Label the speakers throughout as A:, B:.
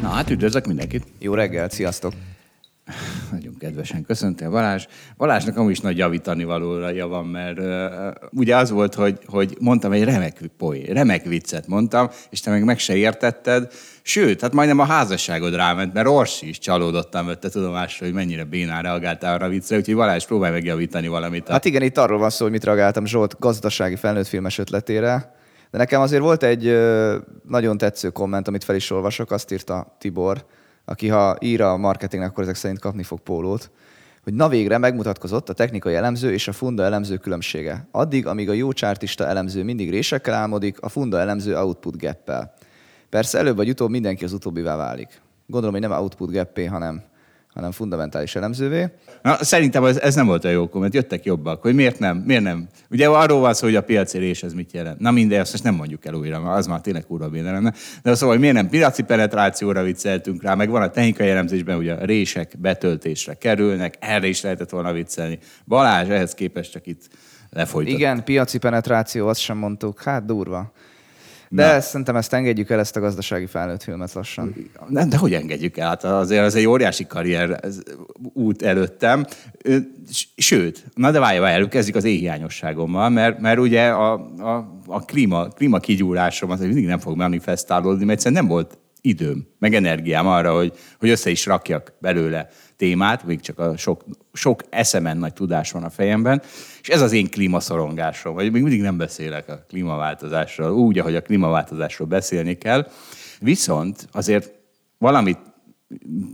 A: Na hát üdvözlök mindenkit.
B: Jó reggelt, sziasztok!
A: Nagyon kedvesen köszöntél Balázs. Balázsnak amúgy is nagy javítani valója van, mert uh, ugye az volt, hogy, hogy mondtam egy remek, poé, remek viccet mondtam, és te meg meg se értetted. Sőt, hát majdnem a házasságod ráment, mert Orsi is csalódottan vette tudomásra, hogy mennyire bénán reagáltál arra a viccre, úgyhogy Balázs, próbálj megjavítani valamit.
B: Hát igen, itt arról van szó, hogy mit reagáltam Zsolt gazdasági felnőtt filmes ötletére, de nekem azért volt egy nagyon tetsző komment, amit fel is olvasok, azt írta Tibor, aki ha ír a marketingnek, akkor ezek szerint kapni fog pólót, hogy na végre megmutatkozott a technikai elemző és a funda elemző különbsége. Addig, amíg a jó csártista elemző mindig résekkel álmodik, a funda elemző output gap Persze előbb vagy utóbb mindenki az utóbbivá válik. Gondolom, hogy nem output gap hanem hanem fundamentális elemzővé.
A: Na, szerintem ez, ez nem volt a jó komment, jöttek jobbak, hogy miért nem, miért nem. Ugye arról van szó, hogy a piaci rés ez mit jelent. Na minden, azt most nem mondjuk el újra, mert az már tényleg kurva béne lenne. De szóval, hogy miért nem piaci penetrációra vicceltünk rá, meg van a technikai elemzésben, hogy a rések betöltésre kerülnek, erre is lehetett volna viccelni. Balázs ehhez képest csak itt lefolytott.
B: Igen, piaci penetráció, azt sem mondtuk, hát durva. De Na. szerintem ezt engedjük el, ezt a gazdasági felnőtt filmet lassan.
A: Nem, de hogy engedjük el? Hát azért az egy óriási karrier út előttem. Sőt, na de várj, várj, kezdjük az éhhiányosságommal, mert, mert ugye a, a, a klíma, klíma kigyúrásom az mindig nem fog manifestálódni, mert egyszerűen nem volt időm, meg energiám arra, hogy, hogy össze is rakjak belőle témát, még csak a sok, sok eszemen nagy tudás van a fejemben, és ez az én klímaszorongásom, vagy még mindig nem beszélek a klímaváltozásról, úgy, ahogy a klímaváltozásról beszélni kell, viszont azért valamit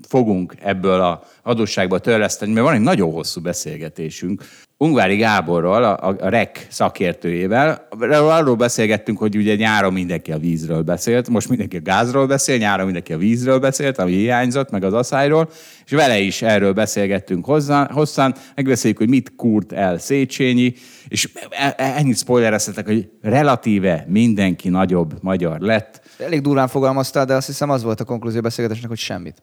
A: fogunk ebből a adósságba törleszteni, mert van egy nagyon hosszú beszélgetésünk Ungvári Gáborral, a, a REK szakértőjével. Arról beszélgettünk, hogy ugye nyáron mindenki a vízről beszélt, most mindenki a gázról beszél, nyáron mindenki a vízről beszélt, ami hiányzott, meg az aszályról, és vele is erről beszélgettünk hozzá, hosszan, megbeszéljük, hogy mit kurt el Széchenyi, és e, e, ennyit spoilereztetek, hogy relatíve mindenki nagyobb magyar lett,
B: Elég durván fogalmaztál, de azt hiszem az volt a konklúzió beszélgetésnek, hogy semmit.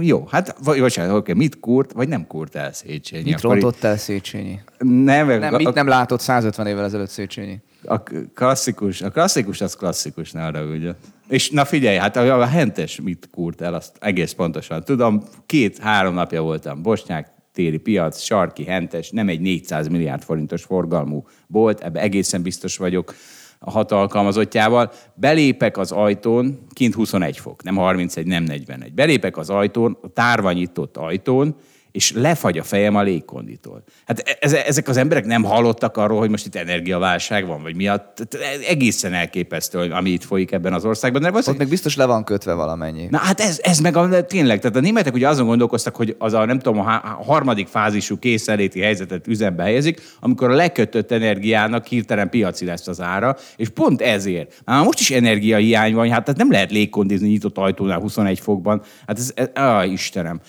A: Jó, hát vagy, bocsánat, oké, mit kurt, vagy nem kurt el Széchenyi?
B: Mit rontott el Széchenyi?
A: Nem,
B: nem, a, mit nem látott 150 évvel ezelőtt Széchenyi?
A: A klasszikus, a klasszikus az klasszikus, ne arra ugye. És na figyelj, hát a, a hentes mit kurt el, azt egész pontosan. Tudom, két-három napja voltam Bosnyák téri piac, sarki, hentes, nem egy 400 milliárd forintos forgalmú bolt, ebbe egészen biztos vagyok a hat alkalmazottjával, belépek az ajtón, kint 21 fok, nem 31, nem 41. Belépek az ajtón, a tárva nyitott ajtón, és lefagy a fejem a légkonditól. Hát e- ezek az emberek nem hallottak arról, hogy most itt energiaválság van, vagy miatt. Egészen elképesztő, ami itt folyik ebben az országban. De
B: Ott meg biztos le van kötve valamennyi.
A: Na hát ez, ez meg a, tényleg, tehát a németek ugye azon gondolkoztak, hogy az a nem tudom, a harmadik fázisú készenléti helyzetet üzembe helyezik, amikor a lekötött energiának hirtelen piaci lesz az ára, és pont ezért. Már most is energiahiány van, hát nem lehet légkondizni nyitott ajtónál 21 fokban. Hát ez, ez á, Istenem.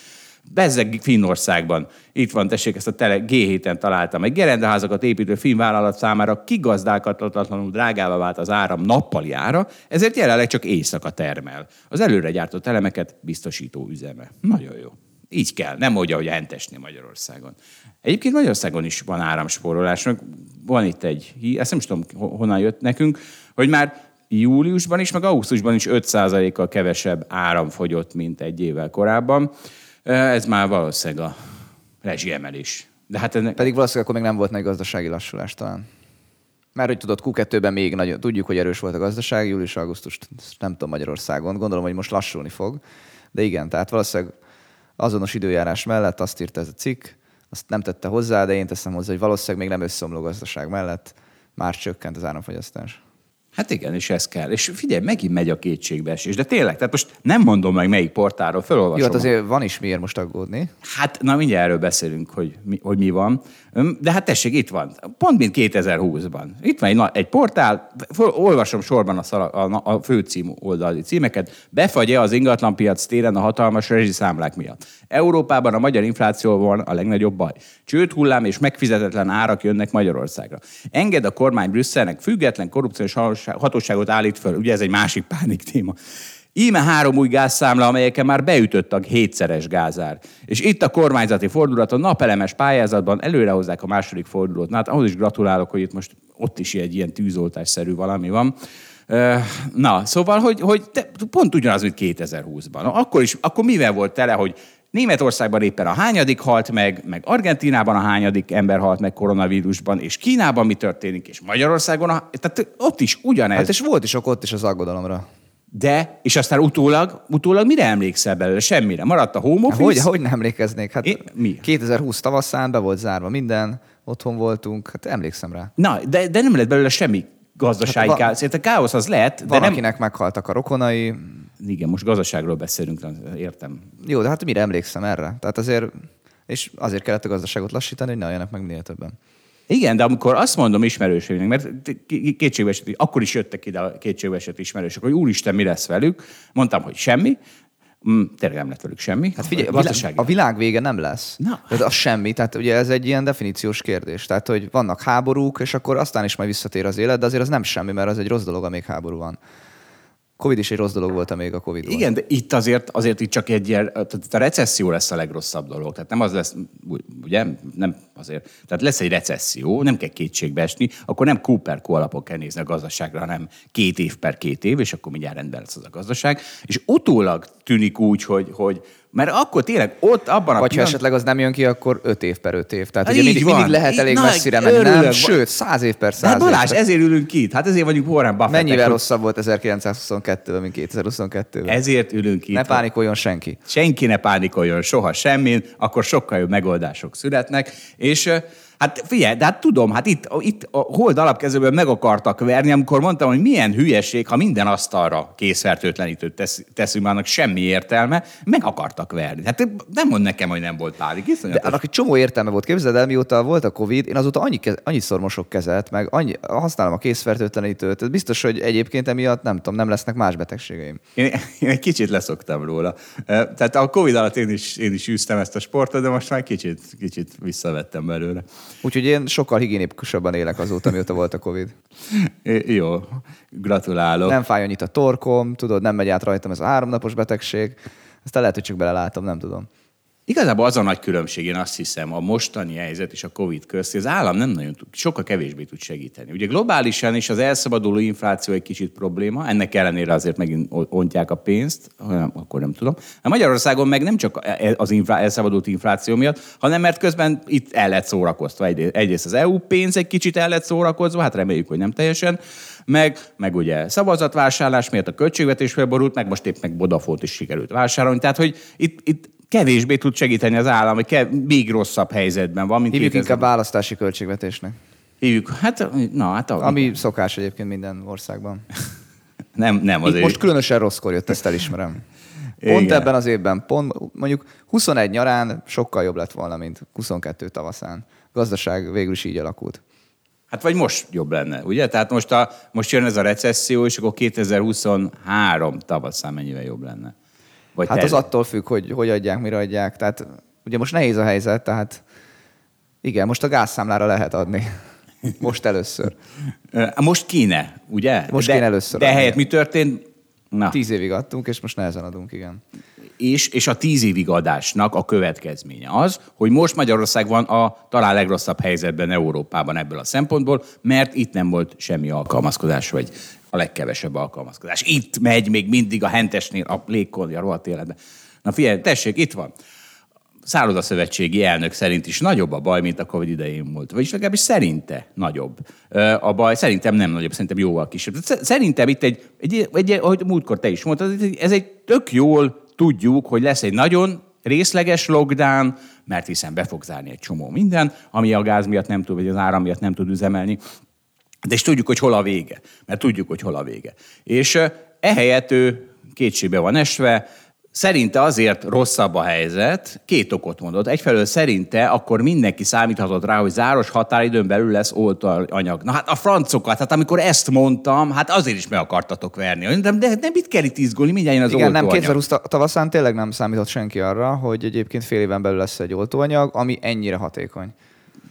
A: Bezzeg Finnországban. Itt van, tessék, ezt a tele G7-en találtam. Egy gerendaházakat építő filmvállalat számára kigazdálkatatlanul drágává vált az áram nappali ára, ezért jelenleg csak éjszaka termel. Az előre gyártott elemeket biztosító üzeme. Nagyon jó. Így kell, nem úgy, ahogy Entesnél Magyarországon. Egyébként Magyarországon is van áramspórolás. Van itt egy, ezt nem is tudom, honnan jött nekünk, hogy már júliusban is, meg augusztusban is 5%-kal kevesebb áram fogyott, mint egy évvel korábban. Ez már valószínűleg a rezsiemelés.
B: De hát ennek... Pedig valószínűleg akkor még nem volt nagy gazdasági lassulás talán. Mert hogy tudod, Q2-ben még nagyon, tudjuk, hogy erős volt a gazdaság, július-augusztus, nem tudom Magyarországon, gondolom, hogy most lassulni fog. De igen, tehát valószínűleg azonos időjárás mellett azt írta ez a cikk, azt nem tette hozzá, de én teszem hozzá, hogy valószínűleg még nem összeomló gazdaság mellett már csökkent az áramfogyasztás.
A: Hát igen, és ez kell. És figyelj, megint megy a kétségbeesés. De tényleg, tehát most nem mondom meg melyik portáról, felolvasom.
B: Jó, hát azért van is miért most aggódni.
A: Hát, na mindjárt erről beszélünk, hogy mi, hogy mi van. De hát tessék, itt van. Pont mint 2020-ban. Itt van egy, egy portál, olvasom sorban a, szala, a, a főcím oldali címeket. Befagy-e az ingatlanpiac téren a hatalmas rezsiszámlák miatt? Európában a magyar infláció van a legnagyobb baj. Csőd hullám és megfizetetlen árak jönnek Magyarországra. Enged a kormány Brüsszelnek független korrupciós hatóságot állít föl. Ugye ez egy másik pánik téma. Íme három új gázszámla, amelyeken már beütött a hétszeres gázár. És itt a kormányzati fordulat a napelemes pályázatban előrehozzák a második fordulót. Na, hát ahhoz is gratulálok, hogy itt most ott is egy ilyen tűzoltásszerű valami van. Na, szóval, hogy, hogy te, pont ugyanaz, mint 2020-ban. Akkor is, akkor mivel volt tele, hogy Németországban éppen a hányadik halt meg, meg Argentinában a hányadik ember halt meg koronavírusban, és Kínában mi történik, és Magyarországon, a, tehát ott is ugyanez.
B: Hát és volt is ok ott is az aggodalomra.
A: De, és aztán utólag, utólag mire emlékszel belőle? Semmire. Maradt a home office?
B: Hogy, hogy nem emlékeznék? Hát Én, mi? 2020 tavaszán be volt zárva minden, otthon voltunk, hát emlékszem rá.
A: Na, de, de nem lett belőle semmi gazdasági hát, káosz. A káosz az lehet,
B: de
A: van,
B: nem... akinek meghaltak a rokonai.
A: Igen, most gazdaságról beszélünk, értem.
B: Jó, de hát mire emlékszem erre? Tehát azért, és azért kellett a gazdaságot lassítani, hogy ne álljanak meg minél többen.
A: Igen, de amikor azt mondom ismerőségnek, mert kétségbeesett, akkor is jöttek ide a kétségbeesett ismerősök, hogy úristen, mi lesz velük, mondtam, hogy semmi, Mm, tényleg nem lett velük semmi.
B: Hát figyelj, a, a világ vége nem lesz. Na. Tehát az semmi. Tehát ugye ez egy ilyen definíciós kérdés. Tehát, hogy vannak háborúk, és akkor aztán is majd visszatér az élet, de azért az nem semmi, mert az egy rossz dolog, amíg háború van. Covid is egy rossz dolog volt, még a Covid
A: Igen, volt. de itt azért, azért itt csak egy tehát a recesszió lesz a legrosszabb dolog. Tehát nem az lesz, ugye, nem azért. Tehát lesz egy recesszió, nem kell kétségbe esni, akkor nem Cooper alapok kell nézni a gazdaságra, hanem két év per két év, és akkor mindjárt rendben lesz az a gazdaság. És utólag tűnik úgy, hogy, hogy mert akkor tényleg ott abban
B: a Vagy pillanat... ha esetleg az nem jön ki, akkor öt év per öt év. Tehát hát ugye mindig, mindig lehet elég na, messzire menni, nem? Sőt, száz év per száz
A: hát Balázs,
B: év.
A: ezért ülünk itt. Hát ezért vagyunk Warren Buffett.
B: Mennyivel rosszabb volt 1922-ben, mint 2022-ben?
A: Ezért ülünk itt.
B: Ne pánikoljon senki.
A: Senki ne pánikoljon soha semmin, akkor sokkal jobb megoldások születnek. És Hát figyelj, de hát tudom, hát itt, itt a hold alapkezőből meg akartak verni, amikor mondtam, hogy milyen hülyeség, ha minden asztalra készfertőtlenítőt tesz, teszünk, annak semmi értelme, meg akartak verni. Hát nem mond nekem, hogy nem volt pálik.
B: De annak egy csomó értelme volt. Képzeld el, mióta volt a Covid, én azóta annyi, annyiszor mosok kezet, meg annyi, használom a készfertőtlenítőt. Ez biztos, hogy egyébként emiatt nem tudom, nem lesznek más betegségeim.
A: Én, én egy kicsit leszoktam róla. Tehát a Covid alatt én is, én is űztem ezt a sportot, de most már kicsit, kicsit visszavettem belőle.
B: Úgyhogy én sokkal higiénikusabban élek azóta, mióta volt a Covid.
A: É, jó, gratulálok.
B: Nem fáj annyit a torkom, tudod, nem megy át rajtam ez a háromnapos betegség. Aztán lehet, hogy csak belelátom, nem tudom.
A: Igazából az a nagy különbség, én azt hiszem, a mostani helyzet és a Covid közt, az állam nem nagyon tud, sokkal kevésbé tud segíteni. Ugye globálisan is az elszabaduló infláció egy kicsit probléma, ennek ellenére azért megint ontják a pénzt, akkor nem tudom. A Magyarországon meg nem csak e- az infra, elszabadult infláció miatt, hanem mert közben itt el lett szórakozva. Egyrészt az EU pénz egy kicsit el lett szórakozva, hát reméljük, hogy nem teljesen, meg, meg ugye szavazatvásárlás miatt a költségvetés felborult, meg most épp meg Vodafont is sikerült vásárolni. Tehát, hogy itt, itt kevésbé tud segíteni az állam, vagy kev- még rosszabb helyzetben van, mint
B: Hívjuk 2000... inkább választási költségvetésnek.
A: Hívjuk, hát, na, hát... A...
B: Ami szokás egyébként minden országban.
A: nem, nem azért.
B: Itt most különösen rosszkor jött, ezt elismerem. Pont Igen. ebben az évben, pont mondjuk 21 nyarán sokkal jobb lett volna, mint 22 tavaszán. A gazdaság végül is így alakult.
A: Hát vagy most jobb lenne, ugye? Tehát most, a, most jön ez a recesszió, és akkor 2023 tavaszán mennyivel jobb lenne.
B: Vagy hát az attól függ, hogy hogy adják, mire adják. Tehát ugye most nehéz a helyzet, tehát igen, most a gázszámlára lehet adni. Most először.
A: Most kéne, ugye?
B: Most de, kéne először.
A: De helyett mi történt?
B: Na. Tíz évig adtunk, és most nehezen adunk, igen.
A: És, és a tíz évig adásnak a következménye az, hogy most Magyarország van a talán legrosszabb helyzetben Európában ebből a szempontból, mert itt nem volt semmi alkalmazkodás, vagy a legkevesebb alkalmazkodás. Itt megy még mindig a hentesnél a légkolja rohadt életben. Na figyelj, tessék, itt van. Szállodaszövetségi elnök szerint is nagyobb a baj, mint a Covid idején volt. Vagyis legalábbis szerinte nagyobb. A baj szerintem nem nagyobb, szerintem jóval kisebb. Szerintem itt egy, egy, egy ahogy múltkor te is mondtad, ez egy tök jól tudjuk, hogy lesz egy nagyon részleges lockdown, mert hiszen be fog zárni egy csomó minden, ami a gáz miatt nem tud, vagy az áram miatt nem tud üzemelni De és tudjuk, hogy hol a vége. Mert tudjuk, hogy hol a vége. És ehelyett ő kétségbe van esve, Szerinte azért rosszabb a helyzet, két okot mondott. Egyfelől szerinte akkor mindenki számíthatott rá, hogy záros határidőn belül lesz oltóanyag. Na hát a francokat, hát amikor ezt mondtam, hát azért is meg akartatok verni. De, de, de mit kell itt izgulni, mindjárt jön az
B: Igen,
A: oltóanyag.
B: nem 2020 tavaszán tényleg nem számított senki arra, hogy egyébként fél éven belül lesz egy oltóanyag, ami ennyire hatékony.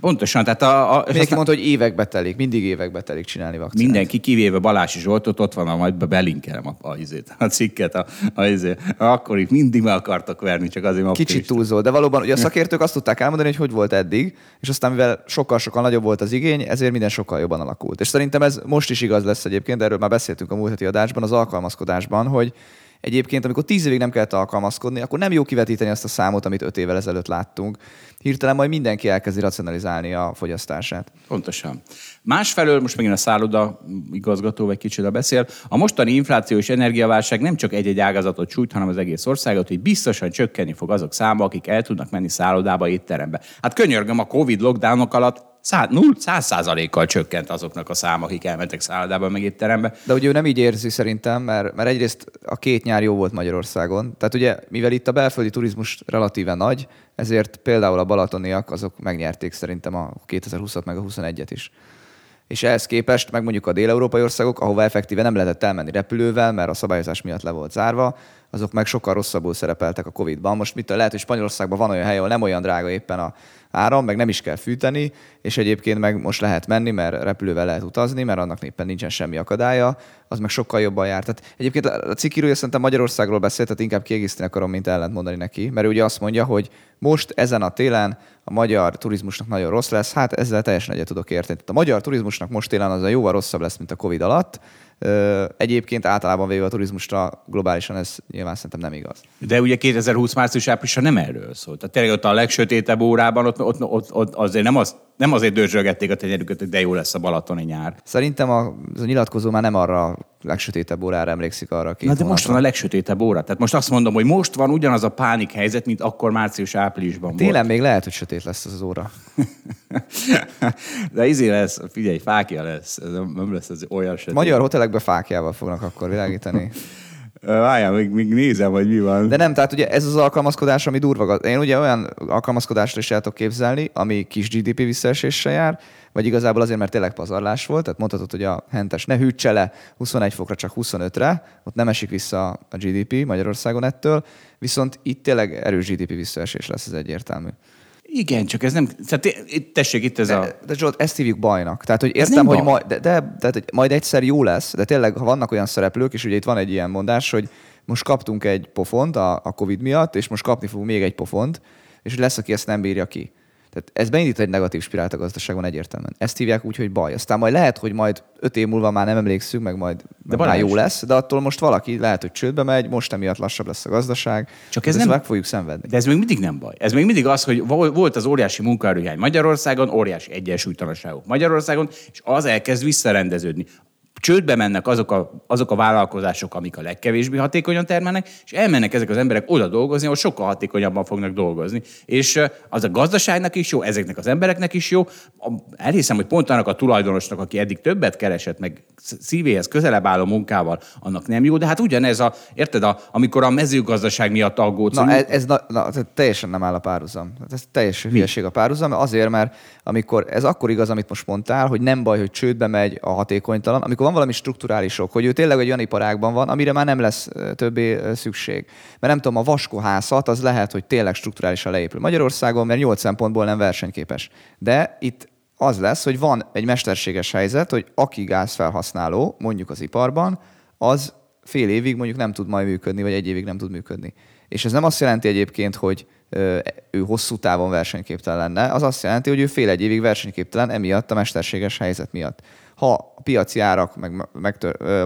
A: Pontosan, tehát a... a
B: Mindenki aztán... mondta, hogy évekbe telik, mindig évekbe telik csinálni vakcinát.
A: Mindenki, kivéve Balási Zsoltot, ott van, a, majd belinkelem a, a, a cikket, a, a, izét. akkor itt mindig meg akartak verni, csak azért
B: Kicsit túlzol, de valóban ugye a szakértők azt tudták elmondani, hogy hogy volt eddig, és aztán mivel sokkal-sokkal nagyobb volt az igény, ezért minden sokkal jobban alakult. És szerintem ez most is igaz lesz egyébként, de erről már beszéltünk a múlt heti adásban, az alkalmazkodásban, hogy Egyébként, amikor tíz évig nem kellett alkalmazkodni, akkor nem jó kivetíteni azt a számot, amit öt évvel ezelőtt láttunk. Hirtelen majd mindenki elkezdi racionalizálni a fogyasztását.
A: Pontosan. Másfelől, most megint a szálloda igazgató egy kicsit beszél, a mostani infláció és energiaválság nem csak egy-egy ágazatot sújt, hanem az egész országot, hogy biztosan csökkenni fog azok száma, akik el tudnak menni szállodába, étterembe. Hát könyörgöm, a Covid lockdownok alatt száz százalékkal csökkent azoknak a szám, akik elmentek szállodába, meg étterembe.
B: De ugye ő nem így érzi szerintem, mert, mert egyrészt a két nyár jó volt Magyarországon. Tehát ugye, mivel itt a belföldi turizmus relatíve nagy, ezért például a balatoniak azok megnyerték szerintem a 2020-at meg a 21-et is és ehhez képest meg mondjuk a dél-európai országok, ahova effektíve nem lehetett elmenni repülővel, mert a szabályozás miatt le volt zárva, azok meg sokkal rosszabbul szerepeltek a Covid-ban. Most mit lehet, hogy Spanyolországban van olyan hely, ahol nem olyan drága éppen a áram, meg nem is kell fűteni, és egyébként meg most lehet menni, mert repülővel lehet utazni, mert annak éppen nincsen semmi akadálya, az meg sokkal jobban jár. Tehát egyébként a cikkirója szerintem Magyarországról beszélt, tehát inkább kiegészíteni akarom, mint ellent mondani neki, mert ugye azt mondja, hogy most ezen a télen a magyar turizmusnak nagyon rossz lesz, hát ezzel teljesen egyet tudok érteni. Tehát a magyar turizmusnak most télen az a jóval rosszabb lesz, mint a Covid alatt, Egyébként általában véve a turizmusra globálisan ez nyilván szerintem nem igaz.
A: De ugye 2020 március áprilisra nem erről szólt. Tehát tényleg ott a legsötétebb órában ott, ott, ott, ott azért nem, az, nem azért dörzsölgették a tenyerüket, hogy de jó lesz a balatoni nyár.
B: Szerintem a, a nyilatkozó már nem arra legsötétebb órára emlékszik arra.
A: Két Na de most van a legsötétebb óra. Tehát most azt mondom, hogy most van ugyanaz a pánik helyzet, mint akkor március-áprilisban
B: Télen volt. még lehet, hogy sötét lesz az, az óra.
A: de izé lesz, figyelj, fákja lesz. Ez nem lesz az olyan sötét.
B: Magyar hotelekbe fákjával fognak akkor világítani.
A: Várjál, még, még nézem, hogy mi van.
B: De nem, tehát ugye ez az alkalmazkodás, ami durva. Én ugye olyan alkalmazkodásra is el tudok képzelni, ami kis GDP visszaeséssel jár, vagy igazából azért, mert tényleg pazarlás volt, tehát mondhatod, hogy a hentes ne hűtse le 21 fokra, csak 25-re, ott nem esik vissza a GDP Magyarországon ettől, viszont itt tényleg erős GDP visszaesés lesz, ez egyértelmű.
A: Igen, csak ez nem... Tehát, tessék, itt ez
B: de,
A: a...
B: De Zsolt, ezt hívjuk bajnak. Tehát, hogy értem, hogy majd, de, de, de, de, majd egyszer jó lesz, de tényleg, ha vannak olyan szereplők, és ugye itt van egy ilyen mondás, hogy most kaptunk egy pofont a, a Covid miatt, és most kapni fogunk még egy pofont, és lesz, aki ezt nem bírja ki. Tehát ez beindít egy negatív spirált a gazdaságban egyértelműen. Ezt hívják úgy, hogy baj. Aztán majd lehet, hogy majd öt év múlva már nem emlékszünk, meg majd de már jó lesz, de attól most valaki lehet, hogy csődbe megy, most emiatt lassabb lesz a gazdaság. Csak ez nem, meg fogjuk szenvedni.
A: De ez még mindig nem baj. Ez még mindig az, hogy volt az óriási munkaerőhiány Magyarországon, óriási egyensúlytalanságok Magyarországon, és az elkezd visszarendeződni csődbe mennek azok a, azok a vállalkozások, amik a legkevésbé hatékonyan termelnek, és elmennek ezek az emberek oda dolgozni, ahol sokkal hatékonyabban fognak dolgozni. És az a gazdaságnak is jó, ezeknek az embereknek is jó. Elhiszem, hogy pont annak a tulajdonosnak, aki eddig többet keresett, meg szívéhez közelebb álló munkával, annak nem jó, de hát ugyanez a, érted, a, amikor a mezőgazdaság miatt aggódsz.
B: Na, ez, ez na, na, teljesen nem áll a párhuzam. Ez teljes hülyeség a párhuzam, azért, mert amikor ez akkor igaz, amit most mondtál, hogy nem baj, hogy csődbe megy a hatékonytalan, amikor van valami strukturális ok, hogy ő tényleg egy olyan iparágban van, amire már nem lesz többé szükség. Mert nem tudom, a vaskohászat az lehet, hogy tényleg strukturálisan leépül Magyarországon, mert nyolc szempontból nem versenyképes. De itt az lesz, hogy van egy mesterséges helyzet, hogy aki gázfelhasználó, mondjuk az iparban, az fél évig mondjuk nem tud majd működni, vagy egy évig nem tud működni. És ez nem azt jelenti egyébként, hogy ő hosszú távon versenyképtelen lenne, az azt jelenti, hogy ő fél egy évig versenyképtelen emiatt a mesterséges helyzet miatt. Ha a piaci árak meg, meg,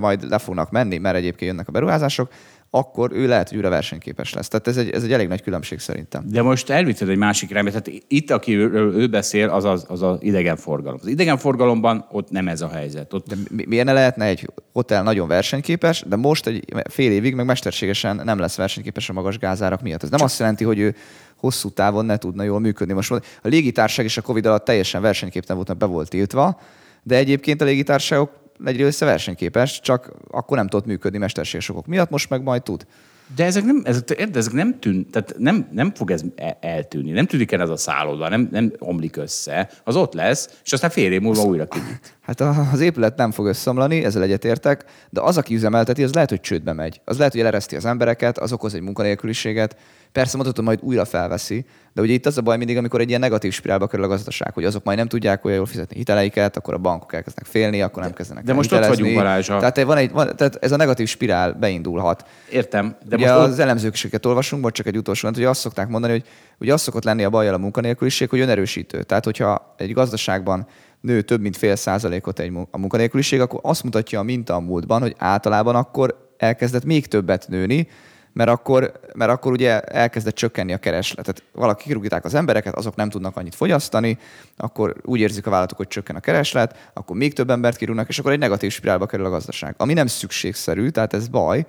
B: majd le fognak menni, mert egyébként jönnek a beruházások, akkor ő lehet, hogy újra versenyképes lesz. Tehát ez egy, ez egy elég nagy különbség szerintem.
A: De most elvitted egy másik irányba. Tehát itt, aki ő, ő beszél, az az, az az idegenforgalom. Az idegenforgalomban ott nem ez a helyzet. Ott...
B: De mi, miért ne lehetne egy hotel nagyon versenyképes, de most egy fél évig meg mesterségesen nem lesz versenyképes a magas gázárak miatt. Ez nem Csak... azt jelenti, hogy ő hosszú távon ne tudna jól működni. Most a légitárság is a Covid alatt teljesen versenyképtelen volt, mert be volt tiltva, de egyébként a légitársaságok egy része versenyképes, csak akkor nem tudott működni mesterségesokok miatt, most meg majd tud.
A: De ezek nem, ezek, ezek nem tűn, tehát nem, nem fog ez e- eltűnni. Nem tűnik el ez a szállodva, nem, nem omlik össze. Az ott lesz, és aztán fél év múlva újra kinyit.
B: Hát az épület nem fog összeomlani, ezzel egyetértek, de az, aki üzemelteti, az lehet, hogy csődbe megy. Az lehet, hogy elereszti az embereket, az okoz egy munkanélküliséget. Persze mondhatod, majd újra felveszi, de ugye itt az a baj mindig, amikor egy ilyen negatív spirálba kerül a gazdaság, hogy azok majd nem tudják olyan jól fizetni hiteleiket, akkor a bankok elkezdenek félni, akkor nem kezdenek
A: De most ott vagyunk, Balázs.
B: Tehát, van egy, van, tehát ez a negatív spirál beindulhat.
A: Értem.
B: De ugye most az ott... elemzőket olvasunk, vagy csak egy utolsó, hogy azt szokták mondani, hogy ugye az szokott lenni a bajjal a munkanélküliség, hogy önerősítő. Tehát, hogyha egy gazdaságban nő több mint fél százalékot egy a munkanélküliség, akkor azt mutatja a minta a múltban, hogy általában akkor elkezdett még többet nőni, mert akkor, mert akkor ugye elkezdett csökkenni a kereslet. Tehát valaki kirúgítják az embereket, azok nem tudnak annyit fogyasztani, akkor úgy érzik a vállalatok, hogy csökken a kereslet, akkor még több embert kirúgnak, és akkor egy negatív spirálba kerül a gazdaság. Ami nem szükségszerű, tehát ez baj,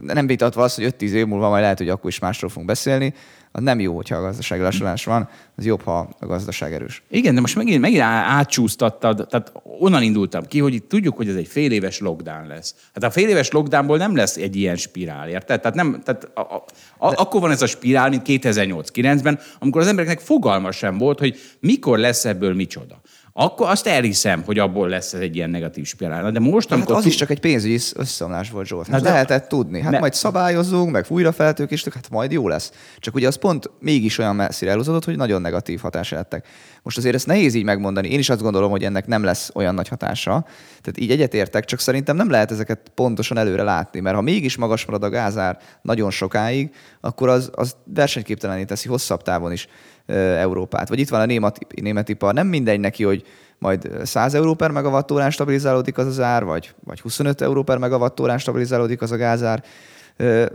B: nem vitatva az, hogy 5-10 év múlva majd lehet, hogy akkor is másról fogunk beszélni, az nem jó, hogyha a gazdasági lassulás van, az jobb, ha a gazdaság erős.
A: Igen, de most megint, megint átcsúsztattad, tehát onnan indultam ki, hogy itt tudjuk, hogy ez egy fél éves lockdown lesz. Hát a fél éves lockdownból nem lesz egy ilyen spirál, érted? Tehát, nem, tehát a, a, a, de... akkor van ez a spirál, mint 2008-9-ben, amikor az embereknek fogalma sem volt, hogy mikor lesz ebből micsoda akkor azt elhiszem, hogy abból lesz ez egy ilyen negatív spirál. De most,
B: hát amikor... az is csak egy pénzügyi összeomlás volt, Zsolt. Hát lehetett tudni. Hát ne... majd szabályozunk, meg újra feltőkéstek, hát majd jó lesz. Csak ugye az pont mégis olyan messzire elhúzódott, hogy nagyon negatív hatásra lettek. Most azért ezt nehéz így megmondani. Én is azt gondolom, hogy ennek nem lesz olyan nagy hatása. Tehát így egyetértek, csak szerintem nem lehet ezeket pontosan előre látni, mert ha mégis magas marad a gázár nagyon sokáig, akkor az, az versenyképtelené teszi hosszabb távon is Európát. Vagy itt van a német, német ipar, nem mindegy neki, hogy majd 100 euró per megawattórán stabilizálódik az az ár, vagy, vagy 25 euró per megawattórán stabilizálódik az a gázár.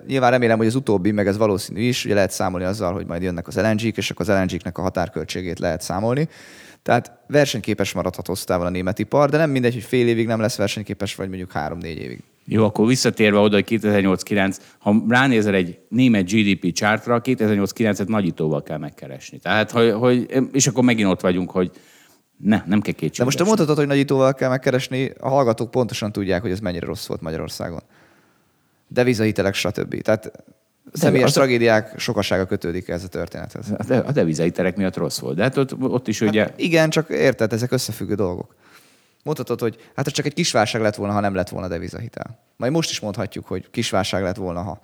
B: Nyilván remélem, hogy az utóbbi, meg ez valószínű is, ugye lehet számolni azzal, hogy majd jönnek az LNG-k, és akkor az LNG-knek a határköltségét lehet számolni. Tehát versenyképes maradhat hosszú a német ipar, de nem mindegy, hogy fél évig nem lesz versenyképes, vagy mondjuk három-négy évig.
A: Jó, akkor visszatérve oda, hogy 2008-9, ha ránézel egy német GDP chartra, 2008-9-et nagyítóval kell megkeresni. Tehát, hogy, hogy, és akkor megint ott vagyunk, hogy ne, nem kell kétségbe.
B: De most te mondhatod, hogy nagyítóval kell megkeresni, a hallgatók pontosan tudják, hogy ez mennyire rossz volt Magyarországon. Devizahitelek, stb. Tehát személyes az tragédiák sokasága kötődik ez a történethez.
A: A devizahitelek miatt rossz volt. De hát ott, ott is ugye... Hát
B: igen, csak érted, ezek összefüggő dolgok. Mondhatod, hogy hát ez csak egy kis válság lett volna, ha nem lett volna devizahitel. Majd most is mondhatjuk, hogy kis válság lett volna, ha.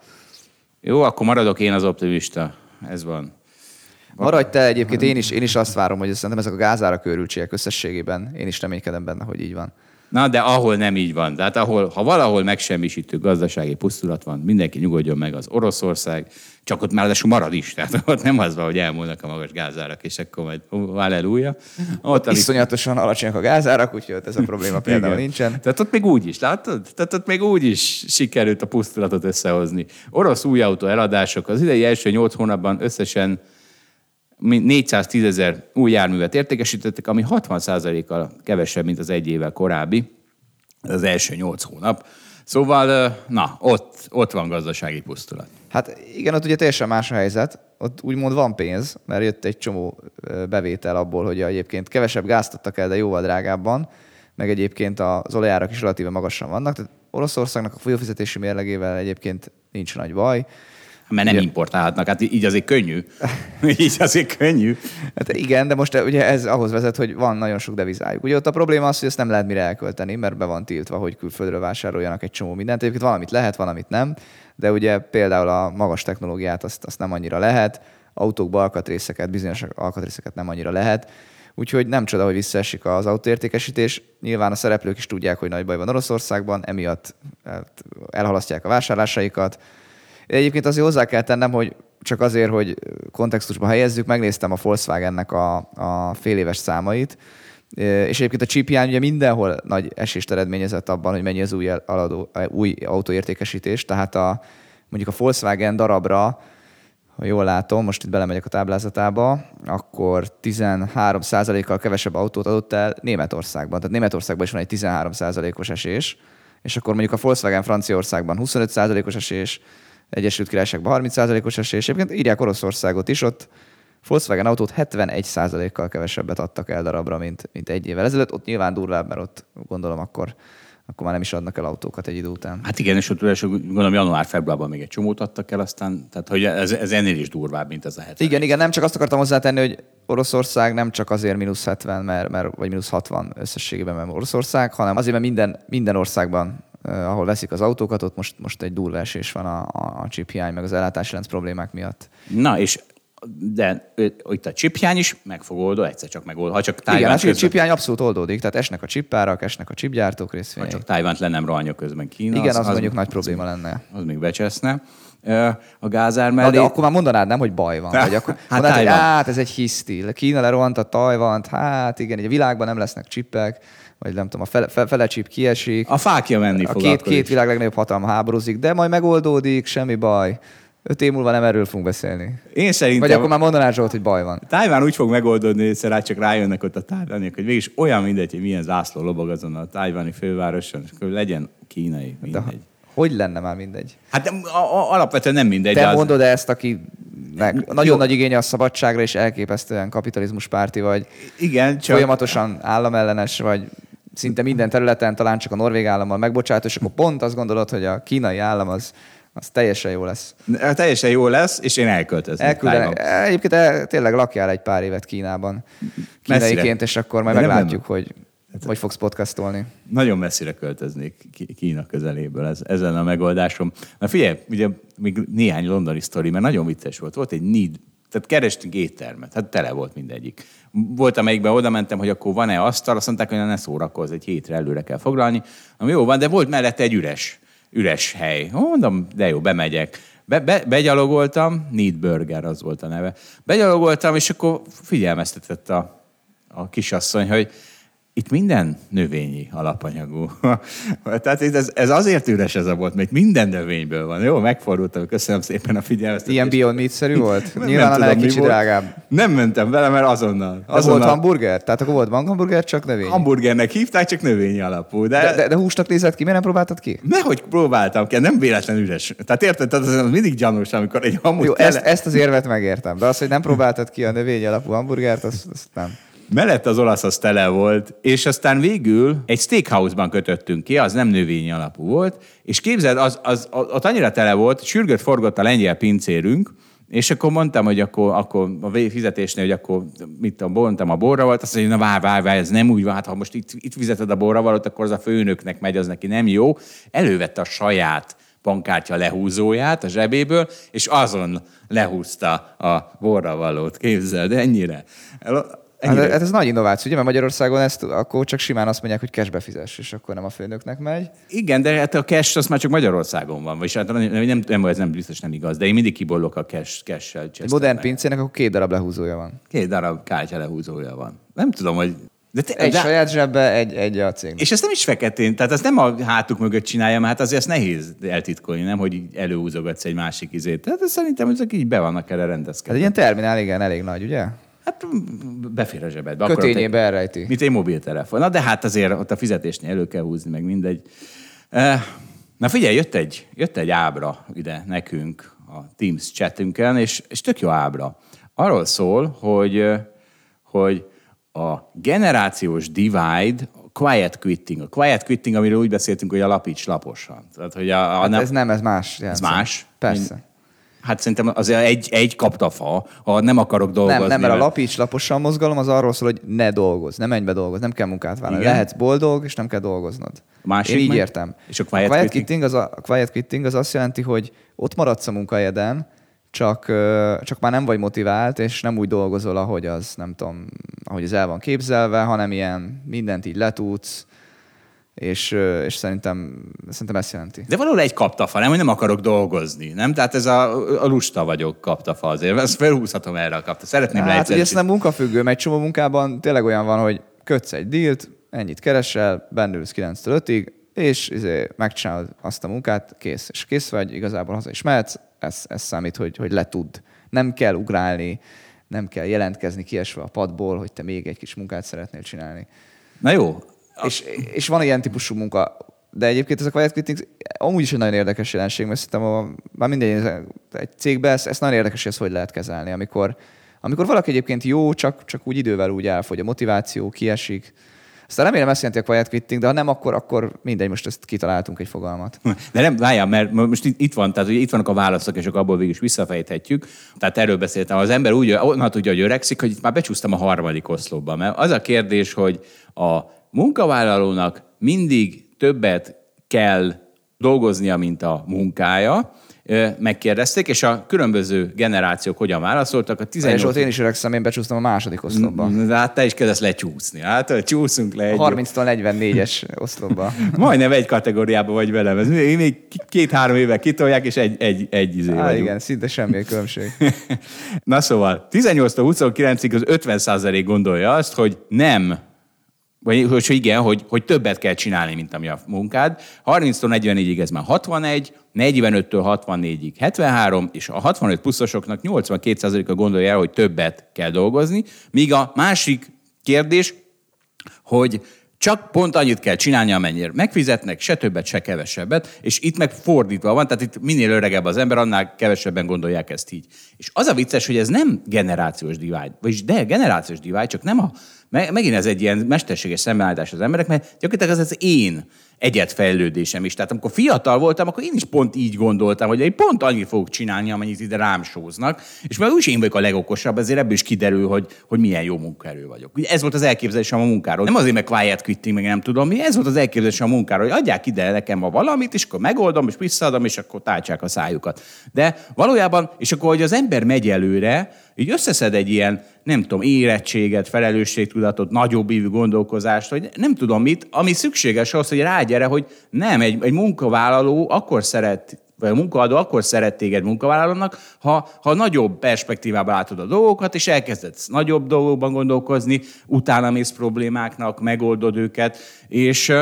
A: Jó, akkor maradok én az optimista. Ez van.
B: Maradj te egyébként, én is, én is azt várom, hogy szerintem ezek a gázára körültségek összességében, én is reménykedem benne, hogy így van.
A: Na, de ahol nem így van. Tehát ahol, ha valahol megsemmisítő gazdasági pusztulat van, mindenki nyugodjon meg az Oroszország, csak ott már marad is. Tehát ott nem az van, hogy elmúlnak a magas gázárak, és akkor majd halleluja.
B: Ott, amit... Iszonyatosan alacsonyak a gázárak, úgyhogy ez a probléma például Igen. nincsen.
A: Tehát ott még úgy is, látod? Tehát ott még úgy is sikerült a pusztulatot összehozni. Orosz új autó eladások az idei első nyolc hónapban összesen 410 ezer új járművet értékesítettek, ami 60%-kal kevesebb, mint az egy évvel korábbi, az első 8 hónap. Szóval, na, ott, ott van gazdasági pusztulat.
B: Hát igen, ott ugye teljesen más a helyzet. Ott úgymond van pénz, mert jött egy csomó bevétel abból, hogy egyébként kevesebb gázt adtak el, de jóval drágábban, meg egyébként az olajárak is relatíve magasan vannak. Tehát Oroszországnak a folyófizetési mérlegével egyébként nincs nagy baj.
A: Mert nem importálhatnak, hát így azért könnyű. így azért könnyű.
B: Hát igen, de most ugye ez ahhoz vezet, hogy van nagyon sok devizájuk. Ugye ott a probléma az, hogy ezt nem lehet mire elkölteni, mert be van tiltva, hogy külföldről vásároljanak egy csomó mindent. Egyébként valamit lehet, valamit nem, de ugye például a magas technológiát azt, azt nem annyira lehet, autókba alkatrészeket, bizonyos alkatrészeket nem annyira lehet. Úgyhogy nem csoda, hogy visszaesik az autóértékesítés. Nyilván a szereplők is tudják, hogy nagy baj van Oroszországban, emiatt hát, elhalasztják a vásárlásaikat, Egyébként azért hozzá kell tennem, hogy csak azért, hogy kontextusba helyezzük, megnéztem a Volkswagennek a, a fél éves számait, és egyébként a csípján ugye mindenhol nagy esést eredményezett abban, hogy mennyi az új, aladó, új autóértékesítés, tehát a, mondjuk a Volkswagen darabra, ha jól látom, most itt belemegyek a táblázatába, akkor 13%-kal kevesebb autót adott el Németországban. Tehát Németországban is van egy 13%-os esés, és akkor mondjuk a Volkswagen Franciaországban 25%-os esés, Egyesült Királyságban 30%-os esés. Egyébként írják Oroszországot is, ott Volkswagen autót 71%-kal kevesebbet adtak el darabra, mint, mint egy évvel ezelőtt. Ott nyilván durvább, mert ott gondolom akkor, akkor már nem is adnak el autókat egy idő után.
A: Hát igen, és ott első, gondolom január-februárban még egy csomót adtak el, aztán, tehát hogy ez, ez ennél is durvább, mint ez a 70.
B: Igen, igen, nem csak azt akartam hozzátenni, hogy Oroszország nem csak azért mínusz 70, mert, mert, vagy mínusz 60 összességében, mert Oroszország, hanem azért, mert minden, minden országban ahol veszik az autókat, ott most, most egy durva esés van a, a, a chip hiány, meg az ellátási lánc problémák miatt.
A: Na, és de itt a chiphiány is meg fog oldani, egyszer csak megold. Ha csak
B: Igen, hát a chiphiány abszolút oldódik, tehát esnek a chipárak, esnek a chipgyártók részvények.
A: Ha csak Tájvánt le nem rohanja közben Kína.
B: Igen, az, az mondjuk az, nagy probléma az, lenne.
A: Az még becseszne a gázár mellé.
B: Na, de akkor már mondanád nem, hogy baj van. Vagy akkor hát, mondanád, hogy hát ez egy hiszti. Kína lerohant a Tajvant, hát igen, a világban nem lesznek csipek, vagy nem tudom, a fele, fele, fele csip kiesik.
A: A fákja menni
B: a fog két, két világ legnagyobb hatalma háborúzik, de majd megoldódik, semmi baj. Öt év múlva nem erről fogunk beszélni.
A: Én szerintem...
B: Vagy akkor már mondaná Zsolt, hogy baj van.
A: Tájván úgy fog megoldódni, hogy egyszer csak rájönnek ott a tájvániak, hogy végig olyan mindegy, hogy milyen zászló lobog azon a tájváni fővároson, és akkor legyen kínai, mindegy. De
B: hogy lenne már mindegy?
A: Hát a, a, alapvetően nem mindegy.
B: Te az... mondod ezt, aki meg nagyon Jó. nagy igénye a szabadságra, és elképesztően kapitalizmus párti vagy.
A: Igen,
B: csak... Folyamatosan államellenes vagy, szinte minden területen, talán csak a norvég állammal megbocsátó, és akkor pont azt gondolod, hogy a kínai állam az az teljesen jó lesz.
A: Teljesen jó lesz, és én elköltöznék.
B: Elküldenek. Egyébként el, tényleg lakjál egy pár évet Kínában. Kínaiként, és akkor majd De meglátjuk, hogy hogy fogsz podcastolni.
A: Nagyon messzire költöznék Kína közeléből, ez, ezen a megoldásom. Na figyelj, ugye még néhány londoni sztori, mert nagyon vicces volt. Volt egy need, tehát kerestünk éttermet, hát tele volt mindegyik. Volt, amelyikben oda mentem, hogy akkor van-e asztal, azt mondták, hogy ne szórakozz, egy hétre előre kell foglalni. Ami jó van, de volt mellette egy üres üres hely. Mondom, de jó, bemegyek. Be, be, begyalogoltam, Need Burger az volt a neve. Begyalogoltam, és akkor figyelmeztetett a, a kisasszony, hogy itt minden növényi alapanyagú. Tehát ez, ez azért üres ez a bolt, mert minden növényből van. Jó, megfordultam, köszönöm szépen a figyelmet.
B: Ilyen Beyond Meat-szerű volt? nem, Nyilván nem tudom, kicsit drágább.
A: Nem mentem vele, mert azonnal.
B: De azonnal... volt hamburger? Tehát akkor volt hamburger, csak növény?
A: Hamburgernek hívták, csak növényi alapú.
B: De, de, de, de húsnak nézett ki, miért nem próbáltad ki?
A: Nehogy próbáltam ki, nem véletlen üres. Tehát érted, tehát az mindig gyanús, amikor egy hamburger...
B: Jó, ezt, ezt, az érvet megértem, de az, hogy nem próbáltad ki a növény alapú hamburgert, azt, azt nem
A: mellett az olasz az tele volt, és aztán végül egy steakhouse-ban kötöttünk ki, az nem növényi alapú volt, és képzeld, az, az, az, ott annyira tele volt, sürgött forgott a lengyel pincérünk, és akkor mondtam, hogy akkor, akkor a fizetésnél, hogy akkor mit tudom, bontam a borra volt, azt mondja, na várj, várj, várj, ez nem úgy van, hát ha most itt, itt fizeted a borra valót, akkor az a főnöknek megy, az neki nem jó. Elővette a saját bankkártya lehúzóját a zsebéből, és azon lehúzta a borra valót. Képzeld, ennyire.
B: Hát, hát ez nagy innováció, ugye? Mert Magyarországon ezt akkor csak simán azt mondják, hogy cashbe fizes, és akkor nem a főnöknek megy.
A: Igen, de hát a cash az már csak Magyarországon van, vagy hát nem, nem, nem, ez nem biztos nem igaz, de én mindig kibollok a cash, cash-sel.
B: Modern pincének akkor két darab lehúzója van.
A: Két darab kártya lehúzója van. Nem tudom, hogy
B: de te, egy de, saját zsebbe, egy, egy a cég.
A: És ezt nem is feketén, tehát ezt nem a hátuk mögött csinálja, mert hát azért ezt nehéz eltitkolni, nem, hogy előhúzogatsz egy másik izét. Tehát szerintem ezek így be vannak erre rendezkedve.
B: Ez egy ilyen terminál, igen, elég nagy, ugye?
A: Hát befér a zsebedbe.
B: Kötényébe elrejti.
A: Mint egy mobiltelefon. Na de hát azért ott a fizetésnél elő kell húzni, meg mindegy. Eh, na figyelj, jött egy, jött egy ábra ide nekünk a Teams chatünkön, és, és tök jó ábra. Arról szól, hogy, eh, hogy a generációs divide, a quiet quitting. A quiet quitting, amiről úgy beszéltünk, hogy a lapíts laposan.
B: Tehát, hogy a, a hát nem, ez nem, ez más.
A: Ez más?
B: Persze. Mint,
A: Hát szerintem azért egy, egy kapta fa, ha nem akarok dolgozni.
B: Nem, nem, mert a lapíts laposan mozgalom az arról szól, hogy ne dolgozz, ne menj be dolgozni, nem kell munkát vállalni. Igen? Lehetsz boldog, és nem kell dolgoznod.
A: Másik
B: Én így
A: meg?
B: értem.
A: És a quiet,
B: a quiet quitting? quitting az, a, a quiet quitting az azt jelenti, hogy ott maradsz a munkahelyeden, csak, csak már nem vagy motivált, és nem úgy dolgozol, ahogy az, nem tudom, ahogy az el van képzelve, hanem ilyen mindent így letudsz, és, és szerintem, szerintem ezt jelenti.
A: De valahol egy kaptafa, nem, hogy nem akarok dolgozni, nem? Tehát ez a, a lusta vagyok kaptafa azért, ezt felhúzhatom erre a kapta. Szeretném
B: hát, ugye ez nem munkafüggő, mert egy csomó munkában tényleg olyan van, hogy kötsz egy dílt, ennyit keresel, bennülsz 9-től 5-ig, és izé, megcsinálod azt a munkát, kész. És kész vagy, igazából haza is mehetsz, ez, ez számít, hogy, hogy letud. Nem kell ugrálni, nem kell jelentkezni kiesve a padból, hogy te még egy kis munkát szeretnél csinálni.
A: Na jó,
B: és, és van ilyen típusú munka, de egyébként ez a quiet quitting amúgy is egy nagyon érdekes jelenség, mert szerintem a, már minden egy cégben ezt, ezt nagyon érdekes, hogy ezt hogy lehet kezelni, amikor, Amikor valaki egyébként jó, csak, csak úgy idővel úgy elfogy, a motiváció kiesik, aztán remélem ezt jelenti a quiet quitting, de ha nem, akkor, akkor mindegy, most ezt kitaláltunk egy fogalmat.
A: De nem, várjál, mert most itt, itt van, tehát ugye itt vannak a válaszok, és akkor abból végül is visszafejthetjük. Tehát erről beszéltem. Az ember úgy, onnan tudja, hogy öregszik, hogy itt már becsúsztam a harmadik oszlopba. Mert az a kérdés, hogy a munkavállalónak mindig többet kell dolgoznia, mint a munkája, megkérdezték, és a különböző generációk hogyan válaszoltak. A
B: 18... Zsolt, én is öregszem, én becsúsztam a második oszlopba.
A: De hát te is kezdesz lecsúszni. Hát csúszunk le. Egy...
B: 30-tól 44-es oszlopba.
A: Majdnem egy kategóriába vagy velem. Ez még két-három éve kitolják, és egy, egy, egy izé
B: Á, igen, szinte semmi különbség.
A: Na szóval, 18-tól 29-ig az 50 gondolja azt, hogy nem vagy hogy igen, hogy, hogy többet kell csinálni, mint ami a munkád. 30-tól 44-ig ez már 61, 45-től 64-ig 73, és a 65 pluszosoknak 82%-a gondolja el, hogy többet kell dolgozni, míg a másik kérdés, hogy csak pont annyit kell csinálni, amennyire megfizetnek, se többet, se kevesebbet, és itt meg fordítva van, tehát itt minél öregebb az ember, annál kevesebben gondolják ezt így. És az a vicces, hogy ez nem generációs divide, vagyis de generációs divide, csak nem a, megint ez egy ilyen mesterséges szembeállítás az emberek, mert gyakorlatilag ez az én egyetfejlődésem is. Tehát amikor fiatal voltam, akkor én is pont így gondoltam, hogy én pont annyit fogok csinálni, amennyit ide rám sóznak, és már úgy én vagyok a legokosabb, ezért ebből is kiderül, hogy, hogy milyen jó munkaerő vagyok. Ez volt az elképzelésem a munkáról. Nem azért, mert quiet quitting, meg nem tudom mi, ez volt az elképzelésem a munkáról, hogy adják ide nekem a valamit, és akkor megoldom, és visszaadom, és akkor táltsák a szájukat. De valójában, és akkor, hogy az ember megy előre, így összeszed egy ilyen, nem tudom, érettséget, felelősségtudatot, nagyobb ívű gondolkozást, hogy nem tudom mit, ami szükséges ahhoz, hogy rágyere, hogy nem, egy, egy munkavállaló akkor szeret vagy a munkaadó akkor szeret téged munkavállalónak, ha, ha nagyobb perspektívában látod a dolgokat, és elkezdesz nagyobb dolgokban gondolkozni, utána mész problémáknak, megoldod őket, és,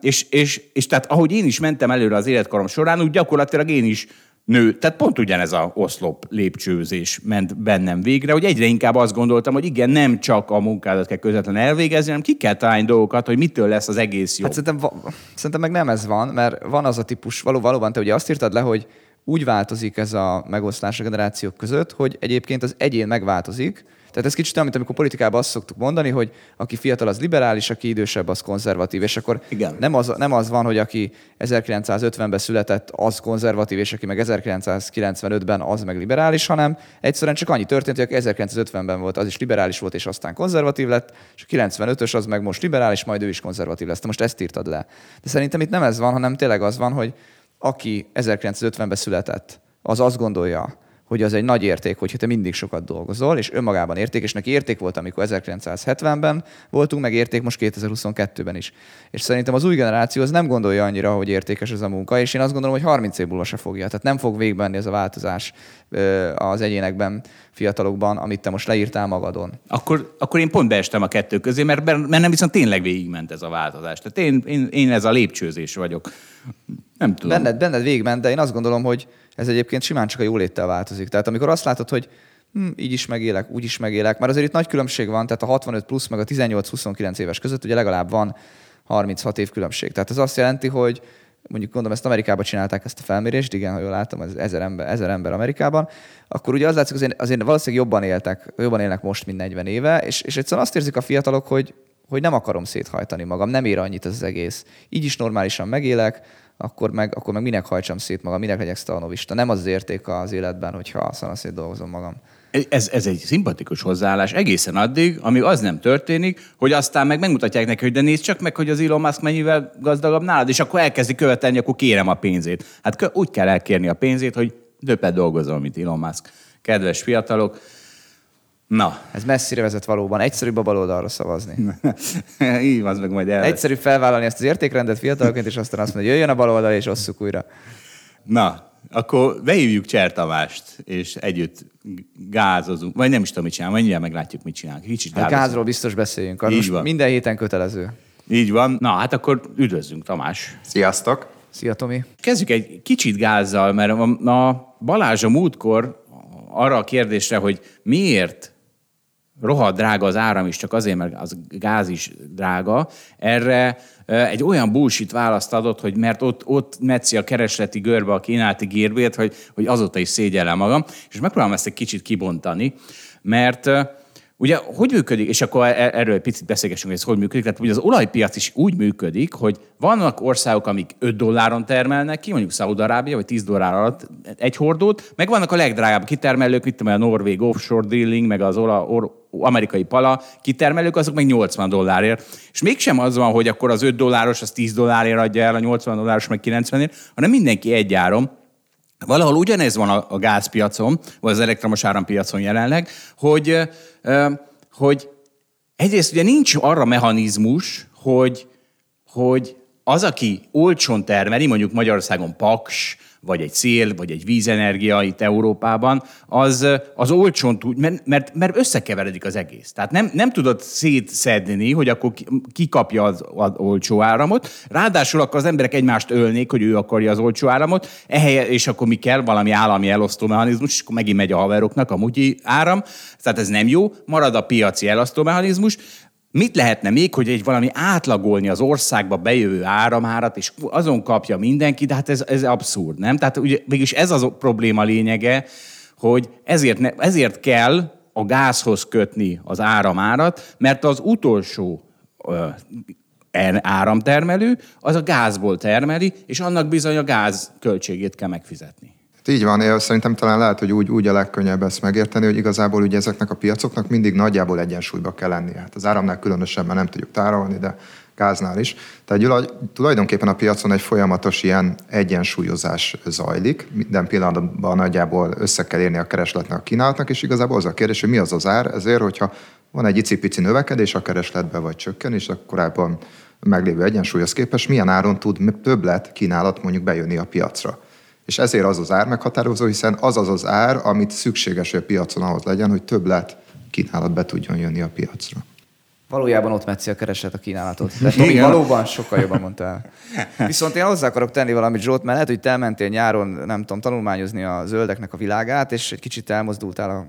A: és, és, és tehát ahogy én is mentem előre az életkorom során, úgy gyakorlatilag én is nő. Tehát pont ugyanez a oszlop lépcsőzés ment bennem végre, hogy egyre inkább azt gondoltam, hogy igen, nem csak a munkádat kell közvetlenül elvégezni, hanem ki kell találni dolgokat, hogy mitől lesz az egész jó.
B: Hát szerintem, szerintem meg nem ez van, mert van az a típus, való, valóban te ugye azt írtad le, hogy úgy változik ez a megoszlás a generációk között, hogy egyébként az egyén megváltozik, tehát ez kicsit olyan, mint amikor politikában azt szoktuk mondani, hogy aki fiatal, az liberális, aki idősebb, az konzervatív. És akkor Igen. Nem, az, nem az van, hogy aki 1950-ben született, az konzervatív, és aki meg 1995-ben, az meg liberális, hanem egyszerűen csak annyi történt, hogy aki 1950-ben volt, az is liberális volt, és aztán konzervatív lett, és a 95-ös az meg most liberális, majd ő is konzervatív lesz. Te most ezt írtad le. De szerintem itt nem ez van, hanem tényleg az van, hogy aki 1950-ben született, az azt gondolja, hogy az egy nagy érték, hogyha te mindig sokat dolgozol, és önmagában érték, és neki érték volt, amikor 1970-ben voltunk, meg érték most 2022-ben is. És szerintem az új generáció az nem gondolja annyira, hogy értékes ez a munka, és én azt gondolom, hogy 30 év múlva se fogja. Tehát nem fog végbenni ez a változás az egyénekben, fiatalokban, amit te most leírtál magadon.
A: Akkor, akkor én pont beestem a kettő közé, mert bennem viszont tényleg végigment ez a változás. Tehát én, én, én ez a lépcsőzés vagyok. Nem tudom.
B: Benned, benned végigment, de én azt gondolom, hogy ez egyébként simán csak a jóléttel változik. Tehát amikor azt látod, hogy hm, így is megélek, úgy is megélek, mert azért itt nagy különbség van, tehát a 65 plusz meg a 18-29 éves között ugye legalább van 36 év különbség. Tehát ez azt jelenti, hogy mondjuk gondolom ezt Amerikában csinálták ezt a felmérést, igen, ha jól látom, ez ezer ember, ezer ember Amerikában, akkor ugye az látszik, azért, azért valószínűleg jobban éltek, jobban élnek most, mint 40 éve, és, és egyszerűen azt érzik a fiatalok, hogy, hogy nem akarom széthajtani magam, nem ér annyit ez az egész. Így is normálisan megélek, akkor meg, akkor meg minek hajtsam szét magam, minek legyek sztanovista. Nem az, érték az életben, hogyha szanaszét dolgozom magam.
A: Ez, ez egy szimpatikus hozzáállás egészen addig, amíg az nem történik, hogy aztán meg megmutatják neki, hogy de nézd csak meg, hogy az Elon Musk mennyivel gazdagabb nálad, és akkor elkezdi követelni, akkor kérem a pénzét. Hát úgy kell elkérni a pénzét, hogy többet dolgozol, mint Elon Musk. Kedves fiatalok, Na.
B: Ez messzire vezet valóban. Egyszerűbb a baloldalra szavazni.
A: Így az meg majd el.
B: Egyszerűbb felvállalni ezt az értékrendet fiatalként, és aztán azt mondani, hogy jöjjön a baloldal, és osszuk újra.
A: Na, akkor behívjuk Csertavást, és együtt gázozunk. Vagy nem is tudom, mit csinál, mindjárt meglátjuk, mit csinál.
B: Kicsit a gázról biztos beszéljünk. Így most van. Minden héten kötelező.
A: Így van. Na, hát akkor üdvözlünk, Tamás.
C: Sziasztok!
B: Szia, Tomi.
A: Kezdjük egy kicsit gázzal, mert a Balázs a múltkor arra a kérdésre, hogy miért rohadt drága az áram is, csak azért, mert az gáz is drága, erre egy olyan bullshit választ adott, hogy mert ott, ott metszi a keresleti görbe a kínálati gérbét, hogy, hogy azóta is szégyellem magam, és megpróbálom ezt egy kicsit kibontani, mert Ugye, hogy működik, és akkor e- erről egy picit beszélgessünk, hogy ez hogy működik. Tehát ugye az olajpiac is úgy működik, hogy vannak országok, amik 5 dolláron termelnek ki, mondjuk Szaúd-Arábia, vagy 10 dollár alatt egy hordót, meg vannak a legdrágább kitermelők, mint a Norvég offshore drilling, meg az ola, or, amerikai pala kitermelők, azok meg 80 dollárért. És mégsem az van, hogy akkor az 5 dolláros az 10 dollárért adja el, a 80 dolláros meg 90-ért, hanem mindenki egy áron. Valahol ugyanez van a, a gázpiacon, vagy az elektromos árampiacon jelenleg, hogy, hogy egyrészt ugye nincs arra mechanizmus, hogy, hogy az, aki olcsón termeli, mondjuk Magyarországon Paks, vagy egy szél, vagy egy vízenergia itt Európában, az, az olcsón tud, mert, mert, mert összekeveredik az egész. Tehát nem, nem tudod szétszedni, hogy akkor ki kapja az, az olcsó áramot, ráadásul akkor az emberek egymást ölnék, hogy ő akarja az olcsó áramot, ehelyett, és akkor mi kell? Valami állami elosztó mechanizmus, és akkor megint megy a haveroknak a mutyi áram, tehát ez nem jó, marad a piaci elosztó mechanizmus, Mit lehetne még, hogy egy valami átlagolni az országba bejövő áramárat, és azon kapja mindenki, de hát ez, ez abszurd, nem? Tehát ugye mégis ez az a probléma lényege, hogy ezért, ne, ezért kell a gázhoz kötni az áramárat, mert az utolsó ö, áramtermelő az a gázból termeli, és annak bizony a gáz költségét kell megfizetni.
C: Így van, szerintem talán lehet, hogy úgy, úgy a legkönnyebb ezt megérteni, hogy igazából ugye ezeknek a piacoknak mindig nagyjából egyensúlyba kell lennie. Hát az áramnál különösebben nem tudjuk tárolni, de gáznál is. Tehát tulajdonképpen a piacon egy folyamatos ilyen egyensúlyozás zajlik. Minden pillanatban nagyjából össze kell érni a keresletnek a kínálatnak, és igazából az a kérdés, hogy mi az az ár. Ezért, hogyha van egy icipici növekedés a keresletben, vagy csökken, és a korábban meglévő egyensúlyhoz képest milyen áron tud többlet kínálat mondjuk bejönni a piacra. És ezért az az ár meghatározó, hiszen az az az ár, amit szükséges, hogy a piacon ahhoz legyen, hogy többlet kínálat be tudjon jönni a piacra.
B: Valójában ott metszi a kereset a kínálatot. De Tomi valóban sokkal jobban mondtál. Viszont én hozzá akarok tenni valamit, Zsolt, mert lehet, hogy te elmentél nyáron, nem tudom, tanulmányozni a zöldeknek a világát, és egy kicsit elmozdultál a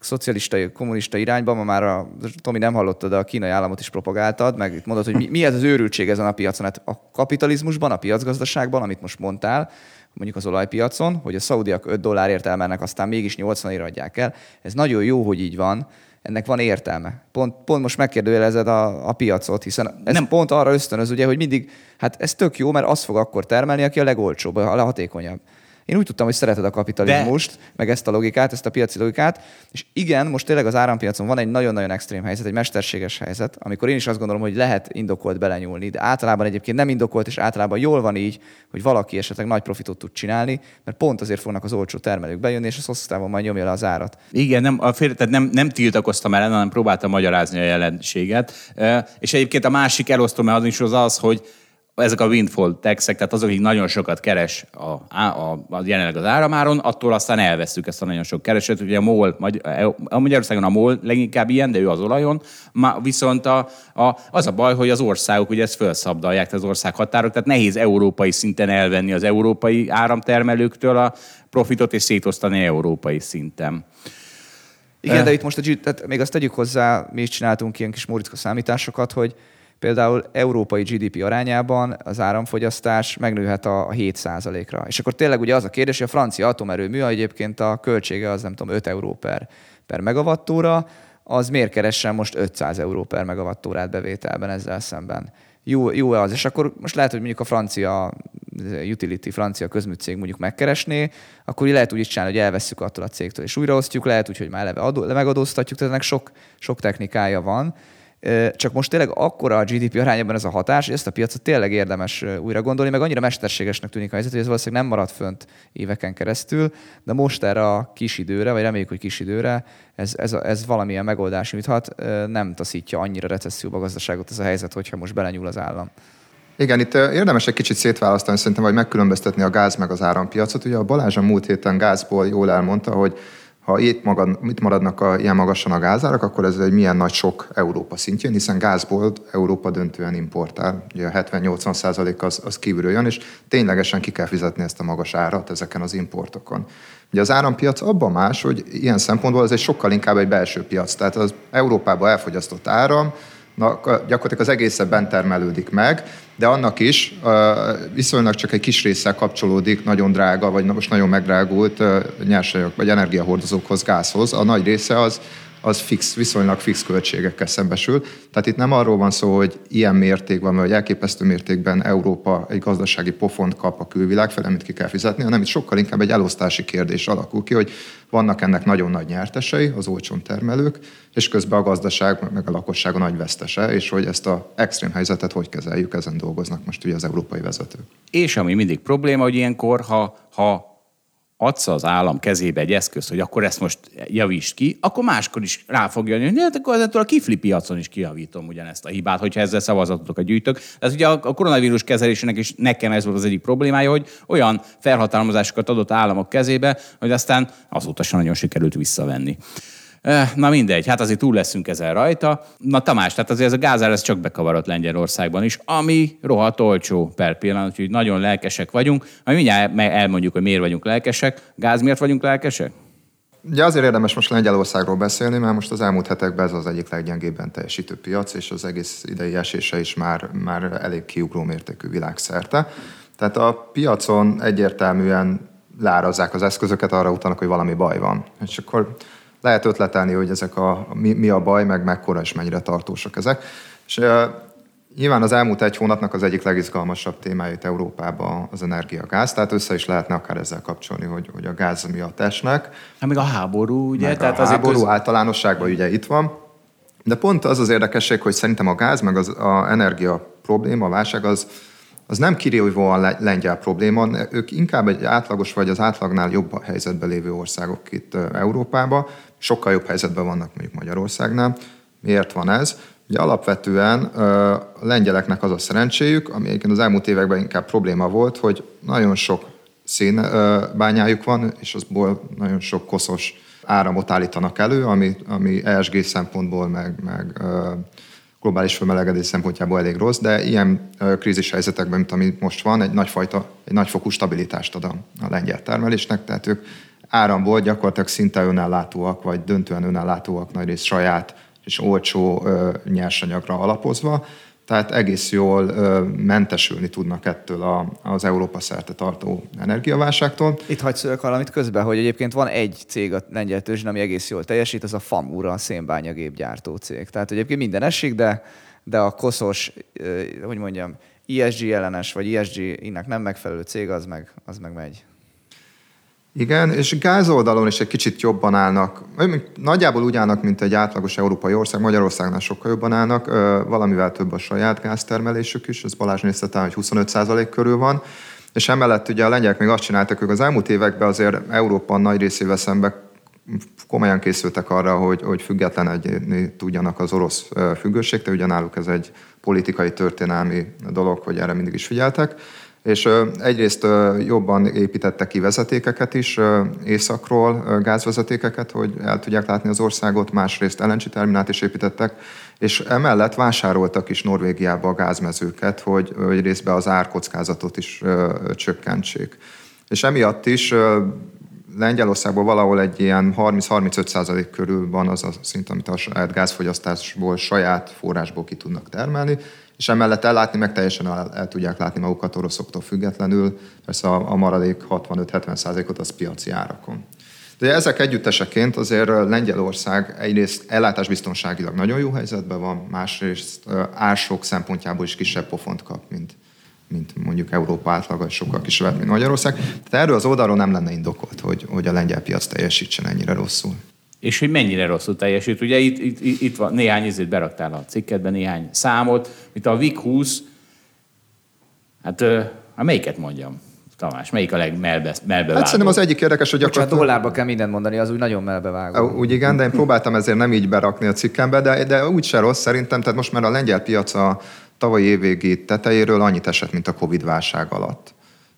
B: szocialista, kommunista irányba, ma már a, Tomi nem hallottad, de a kínai államot is propagáltad, meg itt mondod, hogy mi, mi ez az őrültség ezen a piacon. Hát a kapitalizmusban, a piacgazdaságban, amit most mondtál, mondjuk az olajpiacon, hogy a szaudiak 5 dollárért elmennek, aztán mégis 80 ért adják el. Ez nagyon jó, hogy így van, ennek van értelme. Pont, pont most megkérdőjelezed a, a piacot, hiszen ez nem. pont arra ösztönöz, ugye, hogy mindig, hát ez tök jó, mert az fog akkor termelni, aki a legolcsóbb, a leghatékonyabb. Én úgy tudtam, hogy szereted a kapitalizmust, De... meg ezt a logikát, ezt a piaci logikát, és igen, most tényleg az árampiacon van egy nagyon-nagyon extrém helyzet, egy mesterséges helyzet, amikor én is azt gondolom, hogy lehet indokolt belenyúlni, de általában egyébként nem indokolt, és általában jól van így, hogy valaki esetleg nagy profitot tud csinálni, mert pont azért fognak az olcsó termelők bejönni, és az hosszú távon majd nyomja le az árat.
A: Igen, nem, a fél, tehát nem, nem tiltakoztam ellen, hanem próbáltam magyarázni a jelenséget. És egyébként a másik elosztó mechanizmus az az, hogy ezek a windfall taxek, tehát azok, akik nagyon sokat keres a, a, a, jelenleg az áramáron, attól aztán elveszük ezt a nagyon sok kereset. Ugye a MOL, a Magyarországon a MOL leginkább ilyen, de ő az olajon, Ma, viszont a, a, az a baj, hogy az országok ugye ezt felszabdalják, az ország határok, tehát nehéz európai szinten elvenni az európai áramtermelőktől a profitot és szétosztani európai szinten.
B: Igen, de itt most a, tehát még azt tegyük hozzá, mi is csináltunk ilyen kis móricka számításokat, hogy például európai GDP arányában az áramfogyasztás megnőhet a 7%-ra. És akkor tényleg ugye az a kérdés, hogy a francia atomerőmű egyébként a költsége az nem tudom 5 euró per, per megawattóra, az miért keressen most 500 euró per megawattórát bevételben ezzel szemben? Jó, jó az, és akkor most lehet, hogy mondjuk a francia utility, francia közműcég mondjuk megkeresné, akkor lehet úgy is csinálni, hogy elveszük attól a cégtől, és újraosztjuk, lehet úgy, hogy már eleve adó, megadóztatjuk, tehát ennek sok, sok technikája van. Csak most tényleg akkora a GDP arányában ez a hatás, hogy ezt a piacot tényleg érdemes újra gondolni, meg annyira mesterségesnek tűnik a helyzet, hogy ez valószínűleg nem marad fönt éveken keresztül, de most erre a kis időre, vagy reméljük, hogy kis időre, ez, ez, ez valamilyen megoldás nyújthat, nem taszítja annyira recesszióba a gazdaságot ez a helyzet, hogyha most belenyúl az állam.
C: Igen, itt érdemes egy kicsit szétválasztani szerintem, vagy megkülönböztetni a gáz meg az árampiacot. Ugye a Balázs a múlt héten gázból jól elmondta, hogy ha itt, magad, itt maradnak a, ilyen magasan a gázárak, akkor ez egy milyen nagy sok Európa szintjén, hiszen gázból Európa döntően importál. Ugye a 70-80 százalék az, az kívülről jön, és ténylegesen ki kell fizetni ezt a magas árat ezeken az importokon. Ugye az árampiac abban más, hogy ilyen szempontból ez egy sokkal inkább egy belső piac. Tehát az Európában elfogyasztott áram, gyakorlatilag az egészben termelődik meg, de annak is viszonylag csak egy kis része kapcsolódik nagyon drága, vagy most nagyon megdrágult nyersanyag vagy energiahordozókhoz, gázhoz. A nagy része az az fix, viszonylag fix költségekkel szembesül. Tehát itt nem arról van szó, hogy ilyen mértékben, vagy elképesztő mértékben Európa egy gazdasági pofont kap a külvilág felé, amit ki kell fizetni, hanem itt sokkal inkább egy elosztási kérdés alakul ki, hogy vannak ennek nagyon nagy nyertesei, az olcsón termelők, és közben a gazdaság, meg a lakosság a nagy vesztese, és hogy ezt a extrém helyzetet hogy kezeljük, ezen dolgoznak most ugye az európai vezetők.
A: És ami mindig probléma, hogy ilyenkor, ha, ha adsz az állam kezébe egy eszközt, hogy akkor ezt most javítsd ki, akkor máskor is rá fogja jönni, hogy hát akkor ezzel a kifli piacon is kijavítom ugyanezt a hibát, hogyha ezzel szavazatokat gyűjtök. Ez ugye a koronavírus kezelésének is nekem ez volt az egyik problémája, hogy olyan felhatalmazásokat adott államok kezébe, hogy aztán azóta sem nagyon sikerült visszavenni. Eh, na mindegy, hát azért túl leszünk ezen rajta. Na Tamás, tehát azért ez a gázár ez csak bekavarott Lengyelországban is, ami rohadt olcsó per pillanat, úgyhogy nagyon lelkesek vagyunk. Majd mindjárt elmondjuk, hogy miért vagyunk lelkesek. Gáz miért vagyunk lelkesek?
C: Ugye azért érdemes most Lengyelországról beszélni, mert most az elmúlt hetekben ez az egyik leggyengébben teljesítő piac, és az egész idei esése is már, már elég kiugró mértékű világszerte. Tehát a piacon egyértelműen lárazzák az eszközöket, arra utalnak, hogy valami baj van. És akkor lehet ötletelni, hogy ezek a, mi, mi a baj, meg mekkora és mennyire tartósak ezek. És nyilván az elmúlt egy hónapnak az egyik legizgalmasabb témája itt Európában az energiagáz, tehát össze is lehetne akár ezzel kapcsolni, hogy, hogy a gáz miatt esnek.
A: Hát még a háború, ugye?
C: Meg tehát a háború köz... általánosságban ugye itt van. De pont az az érdekesség, hogy szerintem a gáz meg az a energia probléma, a válság az, az nem kirívóan lengyel probléma, ők inkább egy átlagos vagy az átlagnál jobb helyzetben lévő országok itt Európában, sokkal jobb helyzetben vannak mondjuk Magyarországnál. Miért van ez? Ugye alapvetően a lengyeleknek az a szerencséjük, ami egyébként az elmúlt években inkább probléma volt, hogy nagyon sok szénbányájuk van, és azból nagyon sok koszos áramot állítanak elő, ami, ami ESG szempontból, meg, meg globális felmelegedés szempontjából elég rossz, de ilyen krízis helyzetekben, mint ami most van, egy nagyfajta, egy nagyfokú stabilitást ad a, a lengyel termelésnek, tehát ők áramból gyakorlatilag szinte önellátóak, vagy döntően önellátóak nagyrészt saját és olcsó ö, nyersanyagra alapozva, tehát egész jól mentesülni tudnak ettől a, az Európa szerte tartó energiaválságtól.
B: Itt hagysz valamit közben, hogy egyébként van egy cég a lengyel tőzsén, ami egész jól teljesít, az a FAMURA, a szénbányagépgyártó cég. Tehát egyébként minden esik, de, de a koszos, hogy mondjam, ESG ellenes, vagy ESG-nek nem megfelelő cég, az meg, az meg megy.
C: Igen, és gázoldalon is egy kicsit jobban állnak, nagyjából úgy állnak, mint egy átlagos európai ország, Magyarországnál sokkal jobban állnak, valamivel több a saját gáztermelésük is, ez Balázs nézte hogy 25% körül van, és emellett ugye a lengyelek még azt csináltak, hogy az elmúlt években azért Európa nagy részével szemben komolyan készültek arra, hogy, hogy függetlenedni tudjanak az orosz függőségtől, ugye náluk ez egy politikai, történelmi dolog, hogy erre mindig is figyeltek. És egyrészt jobban építettek ki vezetékeket is északról, gázvezetékeket, hogy el tudják látni az országot, másrészt LNG terminát is építettek, és emellett vásároltak is Norvégiába a gázmezőket, hogy, hogy részben az árkockázatot is csökkentsék. És emiatt is Lengyelországban valahol egy ilyen 30-35 százalék körül van az a szint, amit a saját gázfogyasztásból, saját forrásból ki tudnak termelni, és emellett ellátni, meg teljesen el, el tudják látni magukat oroszoktól függetlenül, persze a, a maradék 65-70%-ot az piaci árakon. De ezek együtteseként azért Lengyelország egyrészt ellátásbiztonságilag nagyon jó helyzetben van, másrészt ársok szempontjából is kisebb pofont kap, mint, mint mondjuk Európa átlaga, és sokkal kisebb, mint Magyarország. Tehát erről az oldalról nem lenne indokolt, hogy, hogy a lengyel piac teljesítsen ennyire rosszul
A: és hogy mennyire rosszul teljesít. Ugye itt, itt, itt van néhány izét beraktál a cikkedben, néhány számot, mint a VIC 20, hát, hát melyiket mondjam? Tamás, melyik a legmelbe melbe Hát
C: szerintem az egyik érdekes, hogy
B: gyakorlatilag... Csak dollárba kell mindent mondani, az úgy nagyon melbevágó.
C: Úgy igen, de én próbáltam ezért nem így berakni a cikkembe, de, de úgy se rossz szerintem, tehát most már a lengyel piac a tavalyi évvégi tetejéről annyit esett, mint a Covid válság alatt.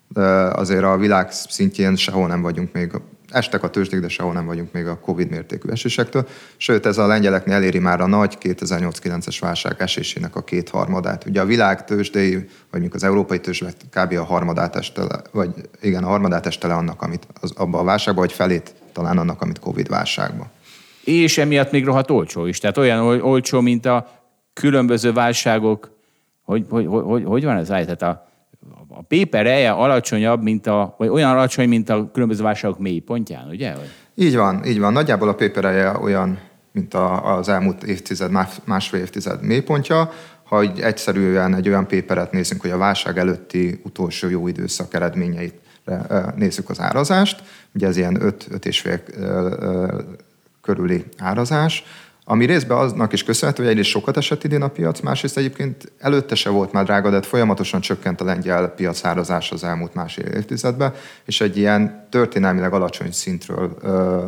C: De azért a világ szintjén sehol nem vagyunk még estek a tőzsdék, de sehol nem vagyunk még a Covid mértékű esésektől. Sőt, ez a lengyeleknél eléri már a nagy 2008-9-es válság esésének a kétharmadát. Ugye a világ tőzsdei, vagy mondjuk az európai tőzsdei kb. a harmadát estele, vagy igen, a harmadát estele annak, amit az, abba a válságban, vagy felét talán annak, amit Covid válságban.
A: És emiatt még rohadt olcsó is. Tehát olyan olcsó, mint a különböző válságok, hogy, hogy, hogy, hogy van ez? Tehát a, a paper eje alacsonyabb, mint a, vagy olyan alacsony, mint a különböző válságok mélypontján, ugye? Vagy?
C: Így van, így van. Nagyjából a paper eje olyan, mint a, az elmúlt évtized, másfél évtized mélypontja. Ha egy egyszerűen egy olyan paperet nézünk, hogy a válság előtti utolsó jó időszak eredményeit nézzük az árazást, ugye ez ilyen 5-5,5 körüli árazás, ami részben aznak is köszönhető, hogy egyrészt sokat esett idén a piac, másrészt egyébként előtte se volt már drága, de folyamatosan csökkent a lengyel piac árazás az elmúlt másfél évtizedben, és egy ilyen történelmileg alacsony szintről ö,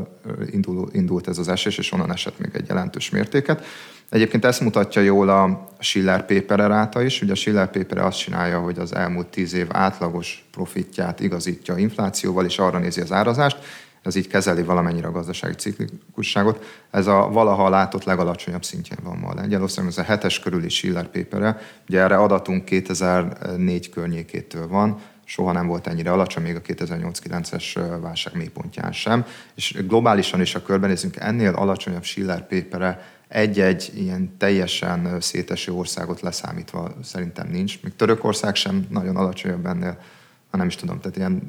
C: indul, indult ez az esés, és onnan esett még egy jelentős mértéket. Egyébként ezt mutatja jól a Schiller Paper ráta is. Ugye a Schiller Paper azt csinálja, hogy az elmúlt tíz év átlagos profitját igazítja inflációval, és arra nézi az árazást, ez így kezeli valamennyire a gazdasági ciklikusságot. Ez a valaha látott legalacsonyabb szintjén van ma Lengyelországban, ez a hetes körüli Schiller paper Ugye erre adatunk 2004 környékétől van, soha nem volt ennyire alacsony, még a 2008-9-es válság mélypontján sem. És globálisan is, a körbenézünk, ennél alacsonyabb Schiller paper egy-egy ilyen teljesen széteső országot leszámítva szerintem nincs. Még Törökország sem nagyon alacsonyabb ennél, ha nem is tudom, tehát ilyen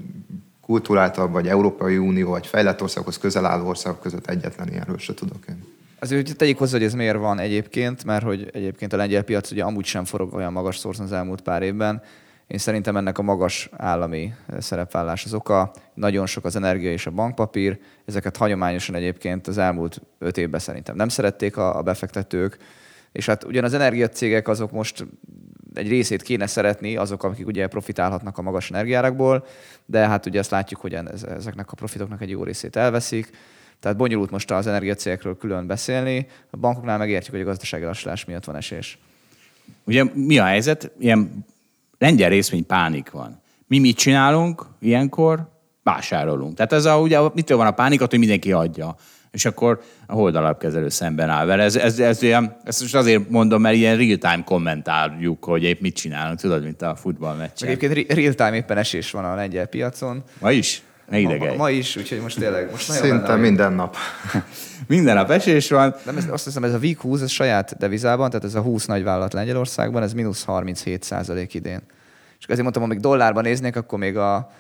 C: kultúráltabb, vagy Európai Unió, vagy fejlett országokhoz közel álló országok között egyetlen ilyenről se tudok én.
B: Azért hogy tegyük hozzá, hogy ez miért van egyébként, mert hogy egyébként a lengyel piac ugye amúgy sem forog olyan magas szorszon az elmúlt pár évben. Én szerintem ennek a magas állami szerepvállás az oka. Nagyon sok az energia és a bankpapír. Ezeket hagyományosan egyébként az elmúlt öt évben szerintem nem szerették a, a befektetők. És hát ugyan az energiacégek azok most egy részét kéne szeretni azok, akik ugye profitálhatnak a magas energiárakból, de hát ugye azt látjuk, hogy ezeknek a profitoknak egy jó részét elveszik. Tehát bonyolult most az energiacégekről külön beszélni. A bankoknál megértjük, hogy a gazdasági lassulás miatt van esés.
A: Ugye mi a helyzet? Ilyen lengyel részvény pánik van. Mi mit csinálunk ilyenkor? Vásárolunk. Tehát ez a, ugye, mitől van a pánik, hogy mindenki adja és akkor a holdalapkezelő szemben áll vele. Ez, ez, ez olyan, ezt most azért mondom, mert ilyen real-time kommentáljuk, hogy épp mit csinálunk, tudod, mint a futballmeccsen.
B: Egyébként real-time éppen esés van a lengyel piacon.
A: Ma is? Ne
B: Ma, ma, ma is, úgyhogy most tényleg most
C: Szinte minden nap.
A: minden nap esés van.
B: Nem, ez, azt hiszem, ez a Week 20, ez saját devizában, tehát ez a 20 nagyvállalat Lengyelországban, ez mínusz 37 százalék idén. És azért mondtam, amíg dollárban néznék, akkor még a,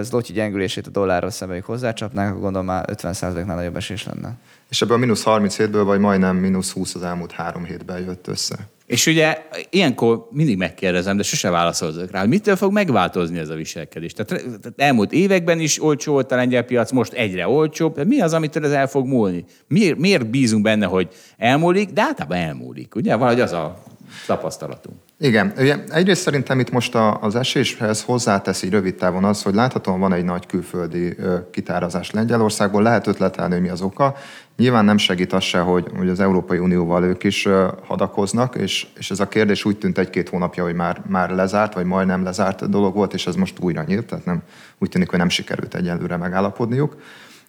B: zloty gyengülését a dollárral szemben hozzácsapnák, akkor gondolom már 50%-nál nagyobb esés lenne.
C: És ebből a mínusz 37-ből vagy majdnem mínusz 20 az elmúlt három hétben jött össze.
A: És ugye ilyenkor mindig megkérdezem, de sose válaszolok rá, hogy mitől fog megváltozni ez a viselkedés. Tehát, tehát elmúlt években is olcsó volt a lengyel piac, most egyre olcsóbb. Mi az, amitől ez el fog múlni? Miért, miért bízunk benne, hogy elmúlik, de általában elmúlik. Ugye valahogy az a tapasztalatunk.
C: Igen, ugye egyrészt szerintem itt most az eséshez hozzáteszi rövid távon az, hogy láthatóan van egy nagy külföldi kitárazás Lengyelországból, lehet ötletelni, hogy mi az oka. Nyilván nem segít az se, hogy, hogy az Európai Unióval ők is hadakoznak, és, és ez a kérdés úgy tűnt egy-két hónapja, hogy már, már lezárt, vagy majdnem lezárt dolog volt, és ez most újra nyílt, tehát nem, úgy tűnik, hogy nem sikerült egyelőre megállapodniuk.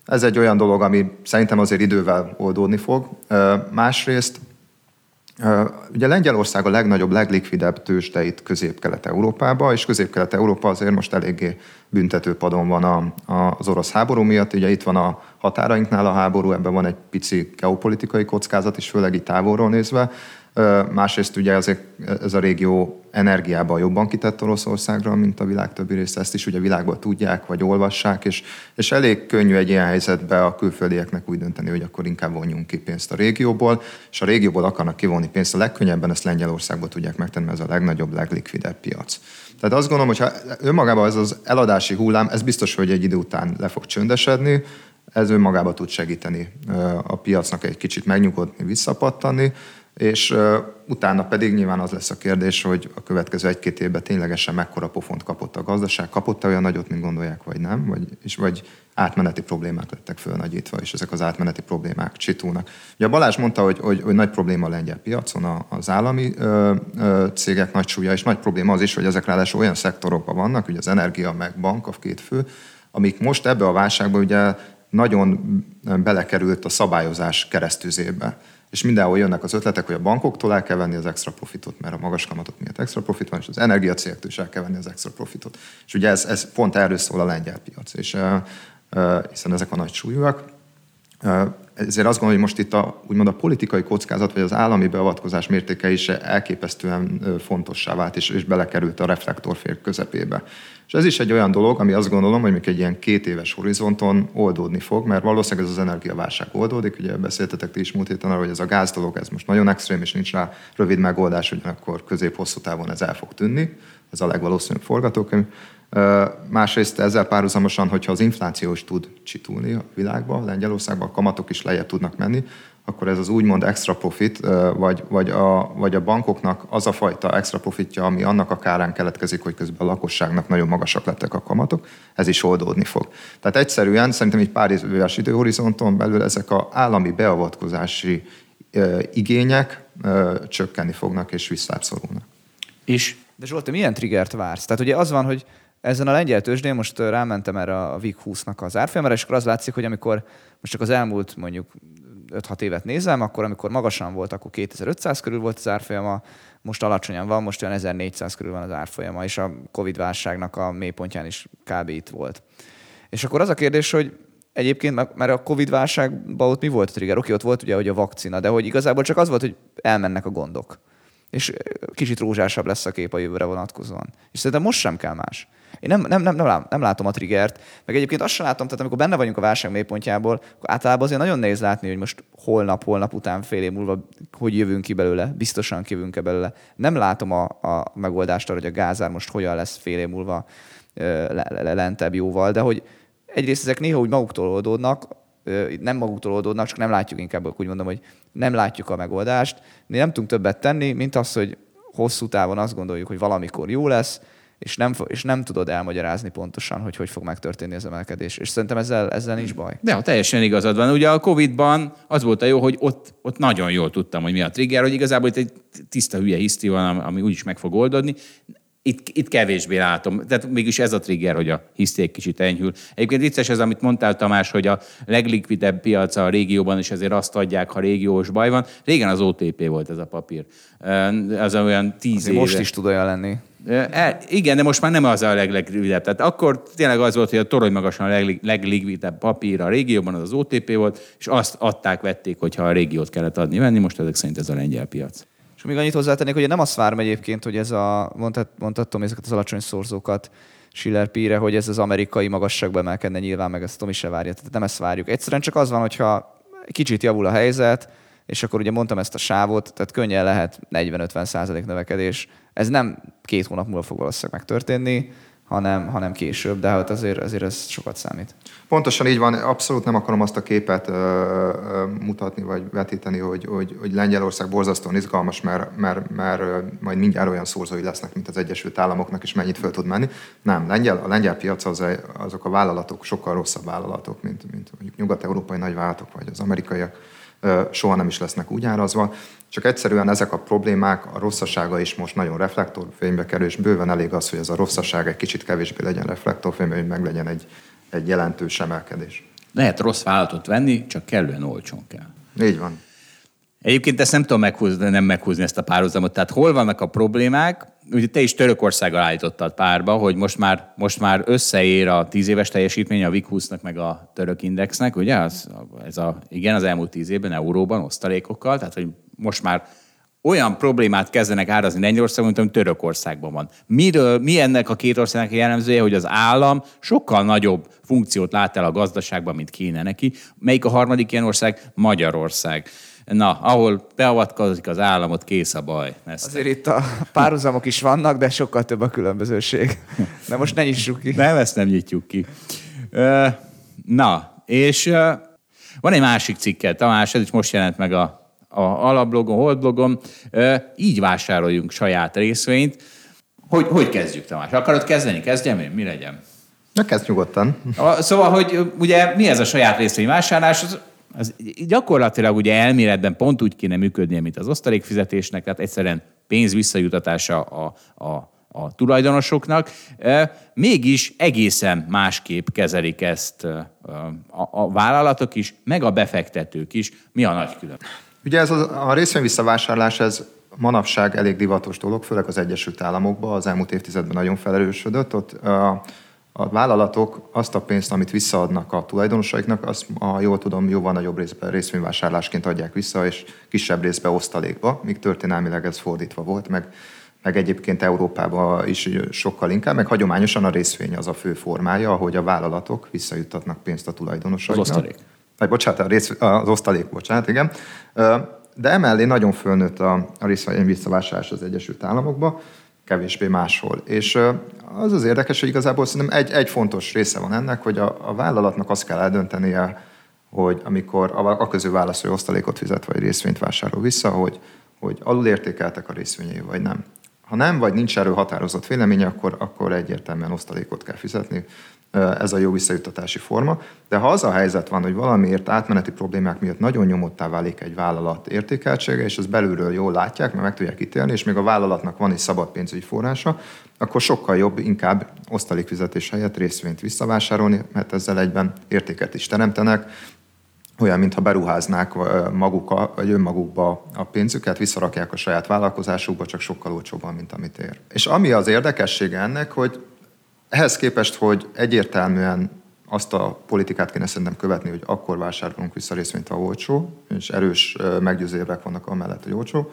C: Ez egy olyan dolog, ami szerintem azért idővel oldódni fog. Másrészt Ugye Lengyelország a legnagyobb, leglikvidebb tőzsde itt Közép-Kelet-Európába, és Közép-Kelet-Európa azért most eléggé büntetőpadon van a, a, az orosz háború miatt. Ugye itt van a határainknál a háború, ebben van egy pici geopolitikai kockázat is, főleg itt távolról nézve. Másrészt ugye azért ez a régió energiában jobban kitett Oroszországra, mint a világ többi része. Ezt is ugye világban tudják, vagy olvassák, és, és elég könnyű egy ilyen helyzetbe a külföldieknek úgy dönteni, hogy akkor inkább vonjunk ki pénzt a régióból, és a régióból akarnak kivonni pénzt. A legkönnyebben ezt Lengyelországból tudják megtenni, mert ez a legnagyobb, leglikvidebb piac. Tehát azt gondolom, hogy önmagában ez az eladási hullám, ez biztos, hogy egy idő után le fog csöndesedni, ez önmagában tud segíteni a piacnak egy kicsit megnyugodni, visszapattani, és utána pedig nyilván az lesz a kérdés, hogy a következő egy-két évben ténylegesen mekkora pofont kapott a gazdaság, kapott-e olyan nagyot, mint gondolják, vagy nem, vagy, és vagy átmeneti problémák lettek fölnagyítva, és ezek az átmeneti problémák csitulnak. Ugye Balázs mondta, hogy, hogy, hogy nagy probléma a lengyel piacon az állami ö, ö, cégek nagy súlya, és nagy probléma az is, hogy ezek ráadásul olyan szektorokban vannak, ugye az energia meg bank a két fő, amik most ebbe a válságba ugye nagyon belekerült a szabályozás keresztüzébe. És mindenhol jönnek az ötletek, hogy a bankoktól el kell venni az extra profitot, mert a magas kamatok miatt extra profit van, és az energiacégektől is el kell venni az extra profitot. És ugye ez, ez pont erről szól a lengyel piac, és hiszen ezek a nagy súlyúak. Ezért azt gondolom, hogy most itt a, úgymond a politikai kockázat, vagy az állami beavatkozás mértéke is elképesztően fontossá vált, és, és belekerült a reflektorfér közepébe. És ez is egy olyan dolog, ami azt gondolom, hogy még egy ilyen két éves horizonton oldódni fog, mert valószínűleg ez az energiaválság oldódik. Ugye beszéltetek ti is múlt héten arról, hogy ez a gáz dolog, ez most nagyon extrém, és nincs rá rövid megoldás, ugyanakkor közép-hosszú távon ez el fog tűnni. Ez a legvalószínűbb forgatókönyv. Másrészt ezzel párhuzamosan, hogyha az infláció is tud csitulni a világban, Lengyelországban a kamatok is lejjebb tudnak menni, akkor ez az úgymond extra profit, vagy, vagy, a, vagy a bankoknak az a fajta extra profitja, ami annak a kárán keletkezik, hogy közben a lakosságnak nagyon magasak lettek a kamatok, ez is oldódni fog. Tehát egyszerűen szerintem egy pár éves időhorizonton belül ezek az állami beavatkozási igények csökkenni fognak és visszábszorulnak.
B: És de Zsolt, te milyen triggert vársz? Tehát ugye az van, hogy ezen a lengyel tőzsdén most rámentem erre a VIG 20-nak az árfolyamára, és akkor az látszik, hogy amikor most csak az elmúlt mondjuk 5-6 évet nézem, akkor amikor magasan volt, akkor 2500 körül volt az árfolyama, most alacsonyan van, most olyan 1400 körül van az árfolyama, és a Covid válságnak a mélypontján is kb. itt volt. És akkor az a kérdés, hogy egyébként, mert a Covid válságban ott mi volt a trigger? Oké, ott volt ugye, hogy a vakcina, de hogy igazából csak az volt, hogy elmennek a gondok. És kicsit rózsásabb lesz a kép a jövőre vonatkozóan. És szerintem most sem kell más. Én nem, nem, nem, nem, nem látom a triggert, meg egyébként azt sem látom, tehát amikor benne vagyunk a válság mélypontjából, akkor általában azért nagyon nehéz látni, hogy most holnap, holnap után, fél év múlva, hogy jövünk ki belőle, biztosan kivünk ki belőle. Nem látom a, a megoldást arra, hogy a gázár most hogyan lesz fél év múlva lentebb jóval, de hogy egyrészt ezek néha úgy maguktól oldódnak, nem maguktól oldódnak, csak nem látjuk inkább, úgy mondom, hogy nem látjuk a megoldást. Mi nem tudunk többet tenni, mint az, hogy hosszú távon azt gondoljuk, hogy valamikor jó lesz, és nem, és nem tudod elmagyarázni pontosan, hogy hogy fog megtörténni az emelkedés. És szerintem ezzel, ezzel nincs baj.
A: De teljesen igazad van. Ugye a Covid-ban az volt a jó, hogy ott, ott nagyon jól tudtam, hogy mi a trigger, hogy igazából itt egy tiszta hülye hiszti van, ami úgyis meg fog oldódni. Itt, itt kevésbé látom. Tehát mégis ez a trigger, hogy a hiszti egy kicsit enyhül. Egyébként vicces ez, amit mondtál Tamás, hogy a leglikvidebb piac a régióban, és ezért azt adják, ha régiós baj van. Régen az OTP volt ez a papír. Az olyan tíz éve.
B: Most is tud olyan lenni.
A: E, igen, de most már nem az a leglikvidebb. Tehát akkor tényleg az volt, hogy a torony magasan a leglikvidebb papír a régióban, az az OTP volt, és azt adták, vették, hogyha a régiót kellett adni, venni. Most ezek szerint ez a lengyel piac.
B: És még annyit hozzátennék, hogy nem azt várom egyébként, hogy ez a, mondhat, mondhatom ezeket az alacsony szorzókat, Schiller Pire, hogy ez az amerikai magasságba emelkedne nyilván, meg ezt Tomi se várja. Tehát nem ezt várjuk. Egyszerűen csak az van, hogyha kicsit javul a helyzet, és akkor ugye mondtam ezt a sávot, tehát könnyen lehet 40-50 százalék növekedés. Ez nem két hónap múlva fog valószínűleg megtörténni, hanem, hanem később, de hát azért, azért ez sokat számít.
C: Pontosan így van, abszolút nem akarom azt a képet ö, ö, mutatni vagy vetíteni, hogy, hogy, hogy Lengyelország borzasztóan izgalmas, mert, mert, mert majd mindjárt olyan szorzói lesznek, mint az Egyesült Államoknak, és mennyit föl tud menni. Nem, Lengyel, a lengyel piac az, azok a vállalatok sokkal rosszabb vállalatok, mint, mint mondjuk nyugat-európai nagyvállalatok, vagy az amerikaiak soha nem is lesznek úgy árazva. Csak egyszerűen ezek a problémák, a rosszasága is most nagyon reflektorfénybe kerül, és bőven elég az, hogy ez a rosszaság egy kicsit kevésbé legyen reflektorfénybe, hogy meg legyen egy, egy jelentős emelkedés.
A: Lehet rossz vállalatot venni, csak kellően olcsón kell.
C: Így van.
A: Egyébként ezt nem tudom meghúzni, nem meghúzni ezt a párhuzamot. Tehát hol vannak a problémák? Ugye te is Törökországgal állítottad párba, hogy most már, most már összeér a tíz éves teljesítmény a VIK meg a török indexnek, ugye? Az, ez a, igen, az elmúlt tíz évben euróban, osztalékokkal, tehát hogy most már olyan problémát kezdenek árazni Lengyelországon, mint ami Törökországban van. Miről, mi ennek a két országnak jellemzője, hogy az állam sokkal nagyobb funkciót lát el a gazdaságban, mint kéne neki. Melyik a harmadik ilyen ország? Magyarország. Na, ahol beavatkozik az államot, kész a baj.
B: Ezt. Azért itt a párhuzamok is vannak, de sokkal több a különbözőség. De most ne nyissuk ki.
A: Nem, ezt nem nyitjuk ki. Na, és van egy másik cikket, Tamás, ez is most jelent meg a a alablogon, holdblogon, így vásároljunk saját részvényt. Hogy, hogy kezdjük, Tamás? Akarod kezdeni? Kezdjem én? Mi legyen?
C: Na, kezd nyugodtan.
A: Szóval, hogy ugye mi ez a saját részvényvásárlás? Az, az gyakorlatilag ugye elméletben pont úgy kéne működnie, mint az osztalékfizetésnek, tehát egyszerűen pénz visszajutatása a, a a tulajdonosoknak, mégis egészen másképp kezelik ezt a vállalatok is, meg a befektetők is. Mi a nagy különbség?
C: Ugye ez a, a részvény visszavásárlás, ez manapság elég divatos dolog, főleg az Egyesült Államokban, az elmúlt évtizedben nagyon felerősödött. Ott a, a vállalatok azt a pénzt, amit visszaadnak a tulajdonosaiknak, azt, ha jól tudom, jóval nagyobb részben részvényvásárlásként adják vissza, és kisebb részben osztalékba, míg történelmileg ez fordítva volt, meg, meg egyébként Európában is sokkal inkább, meg hagyományosan a részvény az a fő formája, ahogy a vállalatok visszajuttatnak pénzt a tulajdonosaiknak.
A: Az osztalék.
C: Vagy bocsánat, a rész, az osztalék, bocsánat, igen. De emellé nagyon fölnőtt a, a részvény visszavásárlás az Egyesült Államokban, kevésbé máshol. És az az érdekes, hogy igazából szerintem egy, egy fontos része van ennek, hogy a, a vállalatnak azt kell eldöntenie, hogy amikor a, a közül válasz, hogy osztalékot fizet, vagy részvényt vásárol vissza, hogy, hogy alulértékeltek a részvényei, vagy nem. Ha nem, vagy nincs erről határozott véleménye, akkor, akkor egyértelműen osztalékot kell fizetni, ez a jó visszajuttatási forma. De ha az a helyzet van, hogy valamiért átmeneti problémák miatt nagyon nyomottá válik egy vállalat értékeltsége, és ezt belülről jól látják, mert meg tudják ítélni, és még a vállalatnak van egy szabad pénzügyi forrása, akkor sokkal jobb inkább osztalékfizetés helyett részvényt visszavásárolni, mert ezzel egyben értéket is teremtenek, olyan, mintha beruháznák maguk, vagy önmagukba a pénzüket, visszarakják a saját vállalkozásukba, csak sokkal olcsóbban, mint amit ér. És ami az érdekessége ennek, hogy ehhez képest, hogy egyértelműen azt a politikát kéne szerintem követni, hogy akkor vásárolunk vissza részvényt, ha olcsó, és erős meggyőző vannak amellett, hogy olcsó.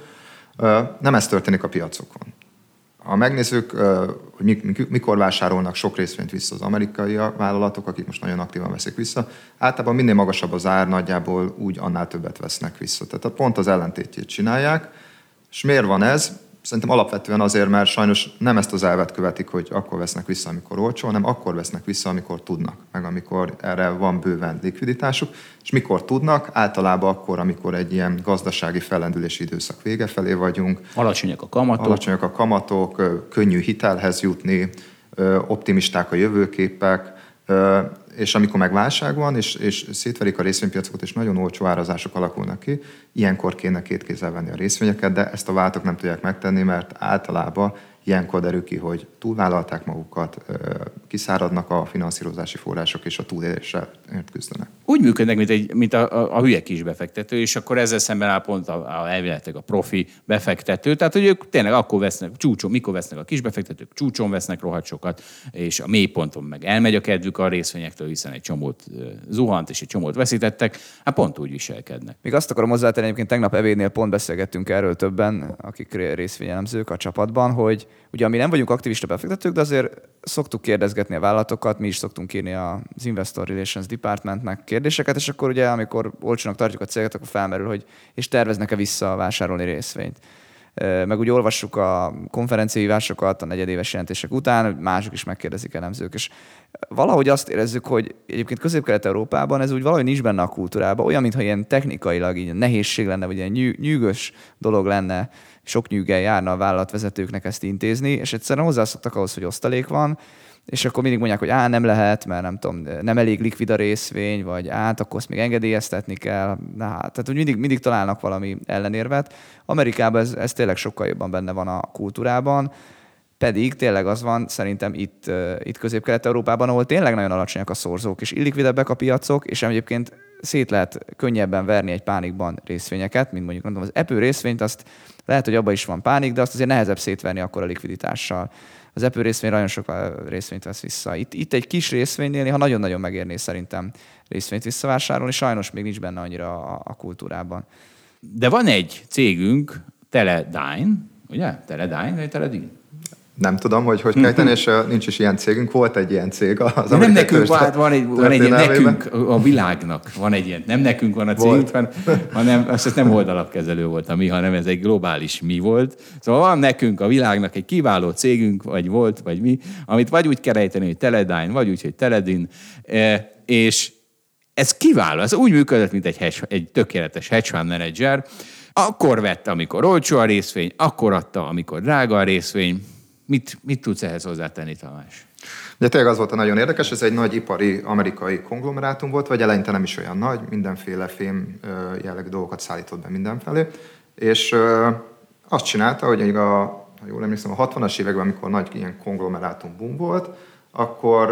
C: Nem ez történik a piacokon. Ha megnézzük, hogy mikor vásárolnak sok részvényt vissza az amerikai vállalatok, akik most nagyon aktívan veszik vissza, általában minél magasabb az ár, nagyjából úgy annál többet vesznek vissza. Tehát pont az ellentétjét csinálják. És miért van ez? Szerintem alapvetően azért, mert sajnos nem ezt az elvet követik, hogy akkor vesznek vissza, amikor olcsó, hanem akkor vesznek vissza, amikor tudnak, meg amikor erre van bőven likviditásuk. És mikor tudnak? Általában akkor, amikor egy ilyen gazdasági fellendülési időszak vége felé vagyunk.
A: Alacsonyak a kamatok.
C: Alacsonyak a kamatok, könnyű hitelhez jutni, optimisták a jövőképek, és amikor meg válság van, és, és szétverik a részvénypiacokat, és nagyon olcsó árazások alakulnak ki, ilyenkor kéne két kézzel venni a részvényeket, de ezt a váltok nem tudják megtenni, mert általában ilyenkor derül ki, hogy túlvállalták magukat, kiszáradnak a finanszírozási források, és a túléléssel küzdenek.
A: Úgy működnek, mint, egy, mint a, a, a hülye kis befektető, és akkor ezzel szemben áll pont a, a elvileg a profi befektető. Tehát, hogy ők tényleg akkor vesznek, csúcson, mikor vesznek a kis befektetők, csúcson vesznek rohadt sokat, és a mélyponton meg elmegy a kedvük a részvényektől, hiszen egy csomót zuhant, és egy csomót veszítettek, hát pont úgy viselkednek.
B: Még azt akarom hozzátenni, egyébként tegnap evénél pont beszélgettünk erről többen, akik részvényelemzők a csapatban, hogy ugye mi nem vagyunk aktivista befektetők, de azért szoktuk kérdezgetni a vállalatokat, mi is szoktunk írni az Investor Relations Departmentnek kérdéseket, és akkor ugye, amikor olcsónak tartjuk a céget, akkor felmerül, hogy és terveznek-e visszavásárolni részvényt. Meg úgy olvassuk a konferenciahívásokat a negyedéves jelentések után, hogy mások is megkérdezik elemzők. És valahogy azt érezzük, hogy egyébként Közép-Kelet-Európában ez úgy valahogy nincs benne a kultúrában, olyan, mintha ilyen technikailag így nehézség lenne, vagy ilyen nyűgös dolog lenne, sok nyűgel járna a vállalatvezetőknek ezt intézni, és egyszerűen hozzászoktak ahhoz, hogy osztalék van, és akkor mindig mondják, hogy á, nem lehet, mert nem tudom, nem elég likvid a részvény, vagy át, akkor azt még engedélyeztetni kell. Na, hát, tehát hogy mindig, mindig találnak valami ellenérvet. Amerikában ez, ez tényleg sokkal jobban benne van a kultúrában, pedig tényleg az van szerintem itt, itt Közép-Kelet-Európában, ahol tényleg nagyon alacsonyak a szorzók, és illikvidebbek a piacok, és egyébként szét lehet könnyebben verni egy pánikban részvényeket, mint mondjuk mondom, az epő részvényt, azt lehet, hogy abban is van pánik, de azt azért nehezebb szétverni akkor a likviditással. Az epő részvény nagyon sok részvényt vesz vissza. Itt, itt egy kis részvénynél ha nagyon-nagyon megérné szerintem részvényt visszavásárolni, sajnos még nincs benne annyira a, a kultúrában.
A: De van egy cégünk, Teledyne, ugye? Teledyne vagy Teledin?
C: Nem tudom, hogy hogy kell tenni, és nincs is ilyen cégünk. Volt egy ilyen cég az
A: Nem nekünk, van, van egy, van egy nekünk, a világnak van egy ilyen, nem nekünk van a cégünk, van. hanem az nem oldalapkezelő volt a mi, hanem ez egy globális mi volt. Szóval van nekünk a világnak egy kiváló cégünk, vagy volt, vagy mi, amit vagy úgy kell ejteni, hogy Teledyne, vagy úgy, hogy Teledin, e, és ez kiváló, ez úgy működött, mint egy, hedge, egy tökéletes hedge fund manager. Akkor vette, amikor olcsó a részvény, akkor adta, amikor drága a részvény, Mit, mit tudsz ehhez hozzátenni, Tamás?
C: De tényleg az volt a nagyon érdekes, ez egy nagy ipari amerikai konglomerátum volt, vagy eleinte nem is olyan nagy, mindenféle fém jellegű dolgokat szállított be mindenfelé, és azt csinálta, hogy a ha jól emlékszem, a 60-as években, amikor nagy ilyen konglomerátum boom volt, akkor,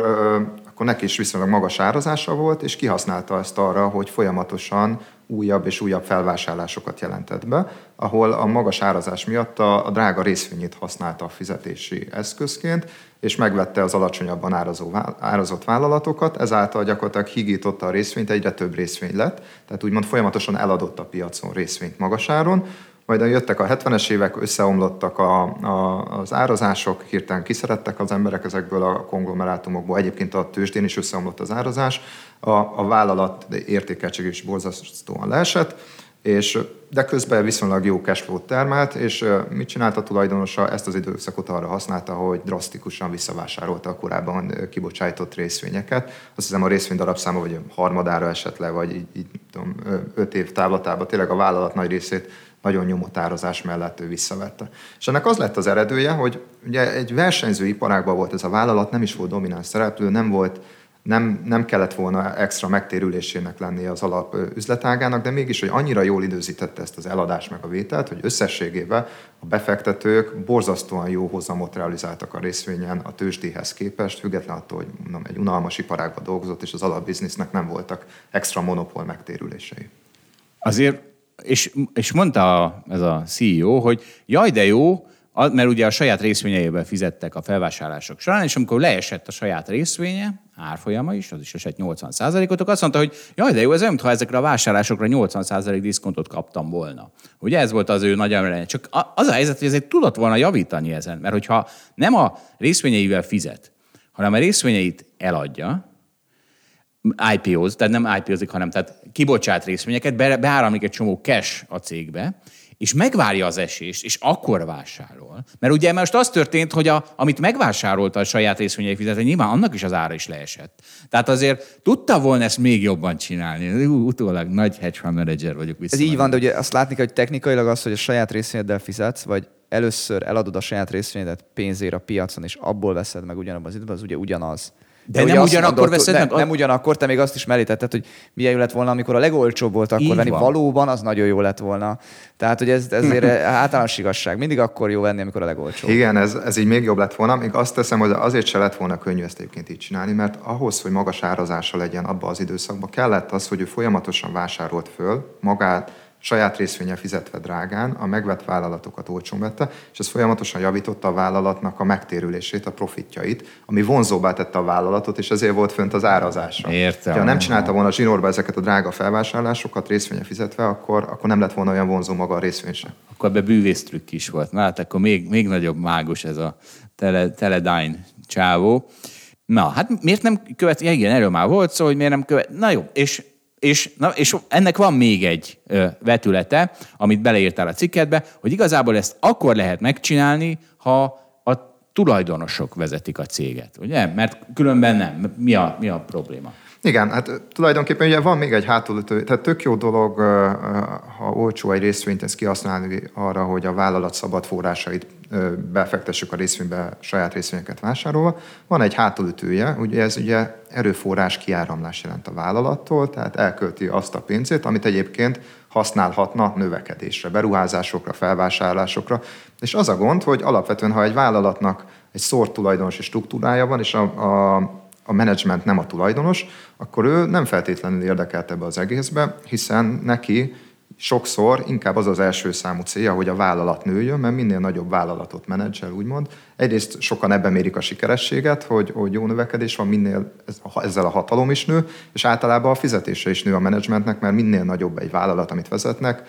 C: akkor neki is viszonylag magas árazása volt, és kihasználta ezt arra, hogy folyamatosan újabb és újabb felvásárlásosokat jelentett be, ahol a magas árazás miatt a, a drága részvényét használta a fizetési eszközként, és megvette az alacsonyabban árazó, árazott vállalatokat, ezáltal gyakorlatilag higította a részvényt, egyre több részvény lett, tehát úgymond folyamatosan eladott a piacon részvényt magasáron, majd jöttek a 70-es évek, összeomlottak a, a, az árazások, hirtelen kiszerettek az emberek ezekből a konglomerátumokból. Egyébként a tőzsdén is összeomlott az árazás, a, a vállalat értékeltség is borzasztóan leesett, és, de közben viszonylag jó cashflow termelt, és mit csinálta a tulajdonosa? Ezt az időszakot arra használta, hogy drasztikusan visszavásárolta a korábban kibocsájtott részvényeket. Azt hiszem a részvény darabszáma vagy a harmadára esett le, vagy így, így tudom, öt év távlatában tényleg a vállalat nagy részét nagyon nyomott árazás mellett ő visszavette. És ennek az lett az eredője, hogy ugye egy versenyző iparágban volt ez a vállalat, nem is volt domináns szereplő, nem volt nem, nem kellett volna extra megtérülésének lennie az alap üzletágának, de mégis, hogy annyira jól időzítette ezt az eladást meg a vételt, hogy összességében a befektetők borzasztóan jó hozamot realizáltak a részvényen a tőzsdéhez képest, független attól, hogy mondom, egy unalmas iparágban dolgozott, és az alapbiznisznek nem voltak extra monopól megtérülései.
A: Azért, és, és mondta ez a CEO, hogy jaj, de jó, mert ugye a saját részvényeivel fizettek a felvásárlások során, és amikor leesett a saját részvénye, árfolyama is, az is esett 80%-ot, akkor azt mondta, hogy jaj, de jó, ez olyan, mintha ezekre a vásárlásokra 80% diszkontot kaptam volna. Ugye ez volt az ő nagy emelénye. Csak az a helyzet, hogy ezért tudott volna javítani ezen, mert hogyha nem a részvényeivel fizet, hanem a részvényeit eladja, IPO-z, tehát nem IPO-zik, hanem tehát kibocsát részvényeket, beáramlik egy csomó cash a cégbe, és megvárja az esést, és akkor vásárol. Mert ugye most az történt, hogy a, amit megvásárolta a saját részvényei fizetni, nyilván annak is az ára is leesett. Tehát azért tudta volna ezt még jobban csinálni. Utólag nagy hedge fund manager vagyok
B: vissza. Ez így van, de ugye azt látni kell, hogy technikailag az, hogy a saját részvényeddel fizetsz, vagy először eladod a saját részvényedet pénzért a piacon, és abból veszed meg ugyanabban az időben, az ugye ugyanaz.
A: De, de nem ugyanakkor mondod, veszed
B: nem, nem ugyanakkor, te még azt is merítetted, hogy milyen jó lett volna, amikor a legolcsóbb volt akkor Így venni. Van. Valóban az nagyon jó lett volna. Tehát, hogy ez ezért általános igazság. Mindig akkor jó venni, amikor a legolcsóbb.
C: Igen, ez, ez így még jobb lett volna. Még azt teszem, hogy azért se lett volna könnyű ezt egyébként így csinálni, mert ahhoz, hogy magas árazása legyen abban az időszakban, kellett az, hogy ő folyamatosan vásárolt föl magát, saját részvénye fizetve drágán, a megvett vállalatokat olcsón vette, és ez folyamatosan javította a vállalatnak a megtérülését, a profitjait, ami vonzóbbá tette a vállalatot, és ezért volt fönt az árazása.
A: Értem.
C: Ha nem csinálta volna a zsinórba ezeket a drága felvásárlásokat részvénye fizetve, akkor, akkor nem lett volna olyan vonzó maga a részvény se.
A: Akkor ebbe bűvésztrükk is volt. Na hát akkor még, még nagyobb mágus ez a tele, Teledyne csávó. Na, hát miért nem követ, ja, igen, erről már volt szó, hogy miért nem követ, na jó, és és, na, és ennek van még egy ö, vetülete, amit beleírtál a cikkedbe, hogy igazából ezt akkor lehet megcsinálni, ha a tulajdonosok vezetik a céget, ugye? Mert különben nem. Mi a, mi a probléma?
C: Igen, hát tulajdonképpen ugye van még egy hátulütő, tehát tök jó dolog, ha olcsó egy részvényt, ezt kihasználni arra, hogy a vállalat szabad forrásait befektessük a részvénybe, saját részvényeket vásárolva. Van egy hátulütője, ugye ez ugye erőforrás kiáramlás jelent a vállalattól, tehát elkölti azt a pénzét, amit egyébként használhatna növekedésre, beruházásokra, felvásárlásokra. És az a gond, hogy alapvetően, ha egy vállalatnak egy szórt tulajdonosi struktúrája van, és a, a, a menedzsment nem a tulajdonos, akkor ő nem feltétlenül érdekelt ebbe az egészbe, hiszen neki sokszor inkább az az első számú célja, hogy a vállalat nőjön, mert minél nagyobb vállalatot menedzsel, úgymond. Egyrészt sokan ebben mérik a sikerességet, hogy, hogy jó növekedés van, minél ezzel a hatalom is nő, és általában a fizetése is nő a menedzsmentnek, mert minél nagyobb egy vállalat, amit vezetnek,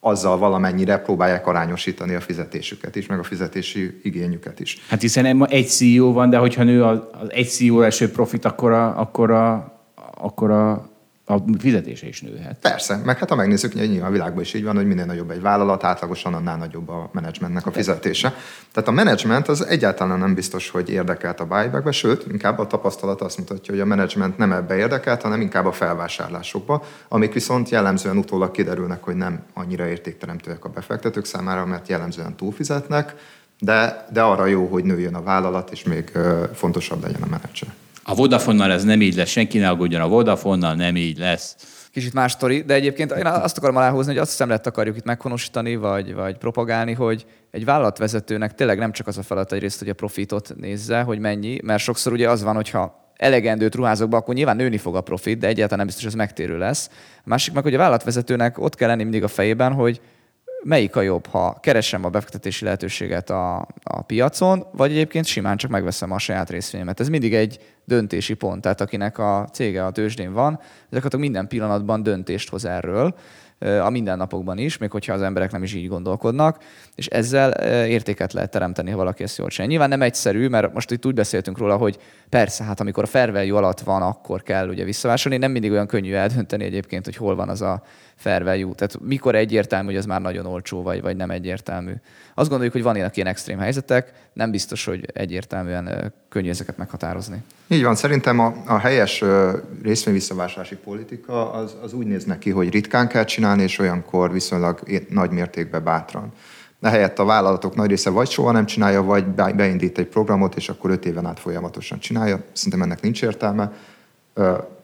C: azzal valamennyire próbálják arányosítani a fizetésüket is, meg a fizetési igényüket is.
A: Hát hiszen egy CEO van, de hogyha nő az egy CEO első profit, akkor a, akkor a, akkor a a fizetése is nőhet.
C: Persze, meg hát ha megnézzük, nyilván a világban is így van, hogy minél nagyobb egy vállalat, átlagosan annál nagyobb a menedzsmentnek a fizetése. Tehát a menedzsment az egyáltalán nem biztos, hogy érdekelt a buybackbe, sőt, inkább a tapasztalat azt mutatja, hogy a menedzsment nem ebbe érdekelt, hanem inkább a felvásárlásokba, amik viszont jellemzően utólag kiderülnek, hogy nem annyira értékteremtőek a befektetők számára, mert jellemzően túlfizetnek, de, de arra jó, hogy nőjön a vállalat, és még fontosabb legyen a menedzser.
A: A Vodafonnal ez nem így lesz, senki ne aggódjon, a Vodafonnal nem így lesz.
B: Kicsit más sztori, de egyébként én azt akarom aláhozni, hogy azt hiszem lett akarjuk itt meghonosítani, vagy, vagy propagálni, hogy egy vállalatvezetőnek tényleg nem csak az a feladat egyrészt, hogy a profitot nézze, hogy mennyi, mert sokszor ugye az van, hogyha elegendőt ruházok be, akkor nyilván nőni fog a profit, de egyáltalán nem biztos, hogy ez megtérő lesz. A másik meg, hogy a vállalatvezetőnek ott kell lenni mindig a fejében, hogy melyik a jobb, ha keresem a befektetési lehetőséget a, a piacon, vagy egyébként simán csak megveszem a saját részvényemet. Ez mindig egy döntési pont, tehát akinek a cége a tőzsdén van, gyakorlatilag minden pillanatban döntést hoz erről, a mindennapokban is, még hogyha az emberek nem is így gondolkodnak, és ezzel értéket lehet teremteni, ha valaki ezt jól csinálja. Nyilván nem egyszerű, mert most itt úgy beszéltünk róla, hogy persze, hát amikor a fair alatt van, akkor kell ugye visszavásolni. Nem mindig olyan könnyű eldönteni egyébként, hogy hol van az a fair. Tehát mikor egyértelmű, hogy az már nagyon olcsó, vagy, vagy nem egyértelmű. Azt gondoljuk, hogy van ilyen extrém helyzetek, nem biztos, hogy egyértelműen könnyű ezeket meghatározni.
C: Így van, szerintem a, a helyes részvényvisszavásárlási politika az, az úgy néz neki, hogy ritkán kell csinálni, és olyankor viszonylag nagy mértékben bátran. Ehelyett a vállalatok nagy része vagy soha nem csinálja, vagy beindít egy programot, és akkor öt éven át folyamatosan csinálja. Szerintem ennek nincs értelme.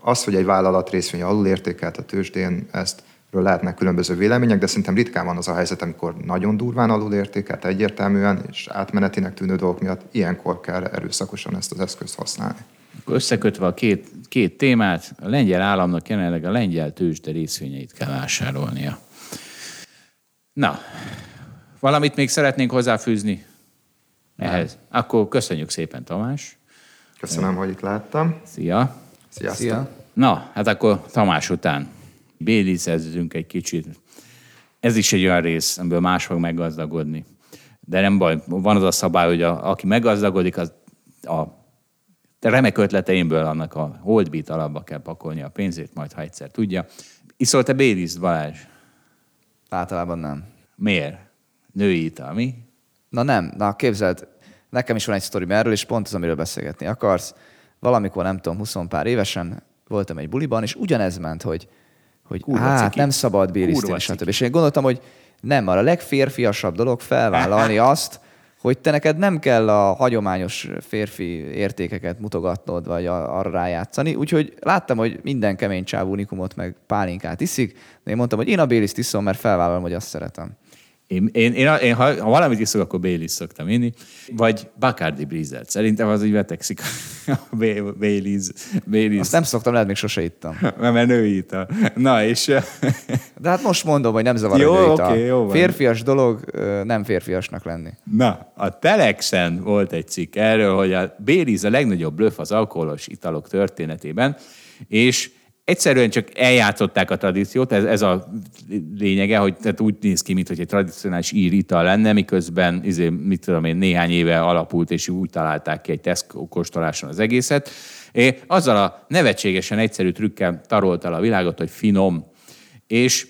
C: Az, hogy egy vállalat részvény alul értékelt a tőzsdén, ezt lehetnek különböző vélemények, de szerintem ritkán van az a helyzet, amikor nagyon durván alulértékelt egyértelműen, és átmenetinek tűnő dolgok miatt ilyenkor kell erőszakosan ezt az eszközt használni.
A: Összekötve a két, két témát, a lengyel államnak jelenleg a lengyel tőzsde részvényeit kell vásárolnia. Na, valamit még szeretnénk hozzáfűzni ehhez? Nem. Akkor köszönjük szépen, Tamás.
C: Köszönöm, hogy itt láttam.
A: Szia.
C: Sziasztok. Szia.
A: Na, hát akkor Tamás után bélizezzünk egy kicsit. Ez is egy olyan rész, amiből más fog meggazdagodni. De nem baj, van az a szabály, hogy a, aki meggazdagodik, az a remek ötleteimből annak a holdbit alapba kell pakolni a pénzét, majd ha egyszer tudja. Iszol te Béliz, Balázs?
B: Általában nem.
A: Miért? Női ital, mi?
B: Na nem, na képzeld, nekem is van egy sztori erről, és pont az, amiről beszélgetni akarsz. Valamikor, nem tudom, 20 pár évesen voltam egy buliban, és ugyanez ment, hogy hogy Kurva hát ciki. nem szabad bériszteni, stb. És én gondoltam, hogy nem, a legférfiasabb dolog felvállalni azt, hogy te neked nem kell a hagyományos férfi értékeket mutogatnod, vagy arra rájátszani. Úgyhogy láttam, hogy minden kemény csávú unikumot meg pálinkát iszik, de én mondtam, hogy én a béliszt iszom, mert felvállalom, hogy azt szeretem.
A: Én, én, én, én ha, ha valamit iszok, akkor Baileys szoktam inni, vagy Bacardi Breezert. Szerintem az úgy vetekszik a Baileys. Baileys.
B: Azt nem szoktam, lehet még sose ittam.
A: Mert női ital. Na és...
B: De hát most mondom, hogy nem zavar jó, a okay, jó van. Férfias dolog nem férfiasnak lenni.
A: Na, a Telexen volt egy cikk erről, hogy a Baileys a legnagyobb blöff az alkoholos italok történetében, és egyszerűen csak eljátszották a tradíciót, ez, ez a lényege, hogy tehát úgy néz ki, mintha egy tradicionális ír lenne, miközben izé, mit tudom én, néhány éve alapult, és úgy találták ki egy Tesco kóstoláson az egészet. É, azzal a nevetségesen egyszerű trükkel tarolta a világot, hogy finom. És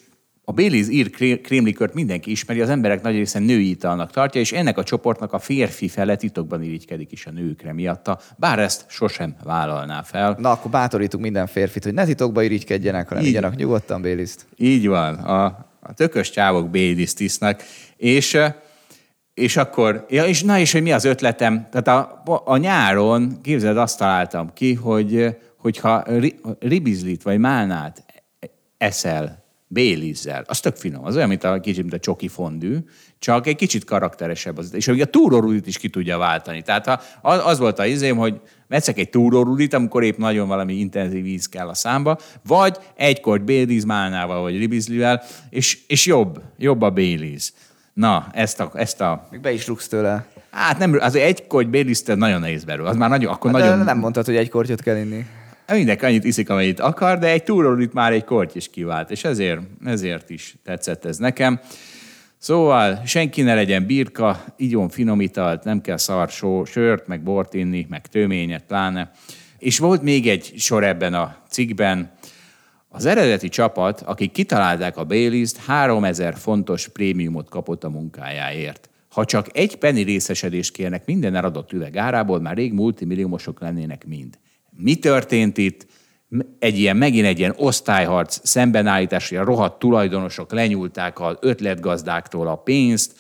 A: a Baileys ír krémlikört mindenki ismeri, az emberek nagy része női italnak tartja, és ennek a csoportnak a férfi fele titokban irigykedik is a nőkre miatta, bár ezt sosem vállalná fel.
B: Na, akkor bátorítunk minden férfit, hogy ne titokban irigykedjenek, hanem igyanak nyugodtan Baileys-t.
A: Így van, a, a tökös csávok Baileys-t isznak, és és akkor, ja, és na és hogy mi az ötletem? Tehát a, a nyáron, képzeld, azt találtam ki, hogy hogyha ribizlit vagy málnát eszel Bélizzel. Az tök finom. Az olyan, mint a kicsit, mint a csoki fondű, csak egy kicsit karakteresebb. Az. És a túrórudit is ki tudja váltani. Tehát ha, az volt a izém, hogy metszek egy túrórudit, amikor épp nagyon valami intenzív víz kell a számba, vagy egy kort Béliz málnával, vagy ribizlivel, és, és jobb, jobb a Béliz. Na, ezt a... Ezt a...
B: Még be is rúgsz tőle.
A: Hát nem, az egy kort Béliz nagyon nehéz belőle. Az már nagyon, akkor hát nagyon...
B: Nem mondtad, hogy egy kortyot kell inni.
A: Mindenki annyit iszik, amennyit akar, de egy túrórit már egy korty is kivált, és ezért, ezért is tetszett ez nekem. Szóval senki ne legyen birka, igyon finom italt, nem kell szar só, sört, meg bort inni, meg tőményet pláne. És volt még egy sor ebben a cikkben, az eredeti csapat, akik kitalálták a Baileys-t, 3000 fontos prémiumot kapott a munkájáért. Ha csak egy penny részesedést kérnek minden eladott üveg árából, már rég multimilliómosok lennének mind. Mi történt itt? Egy ilyen, megint egy ilyen osztályharc szembenállítás, hogy a rohadt tulajdonosok lenyúlták az ötletgazdáktól a pénzt,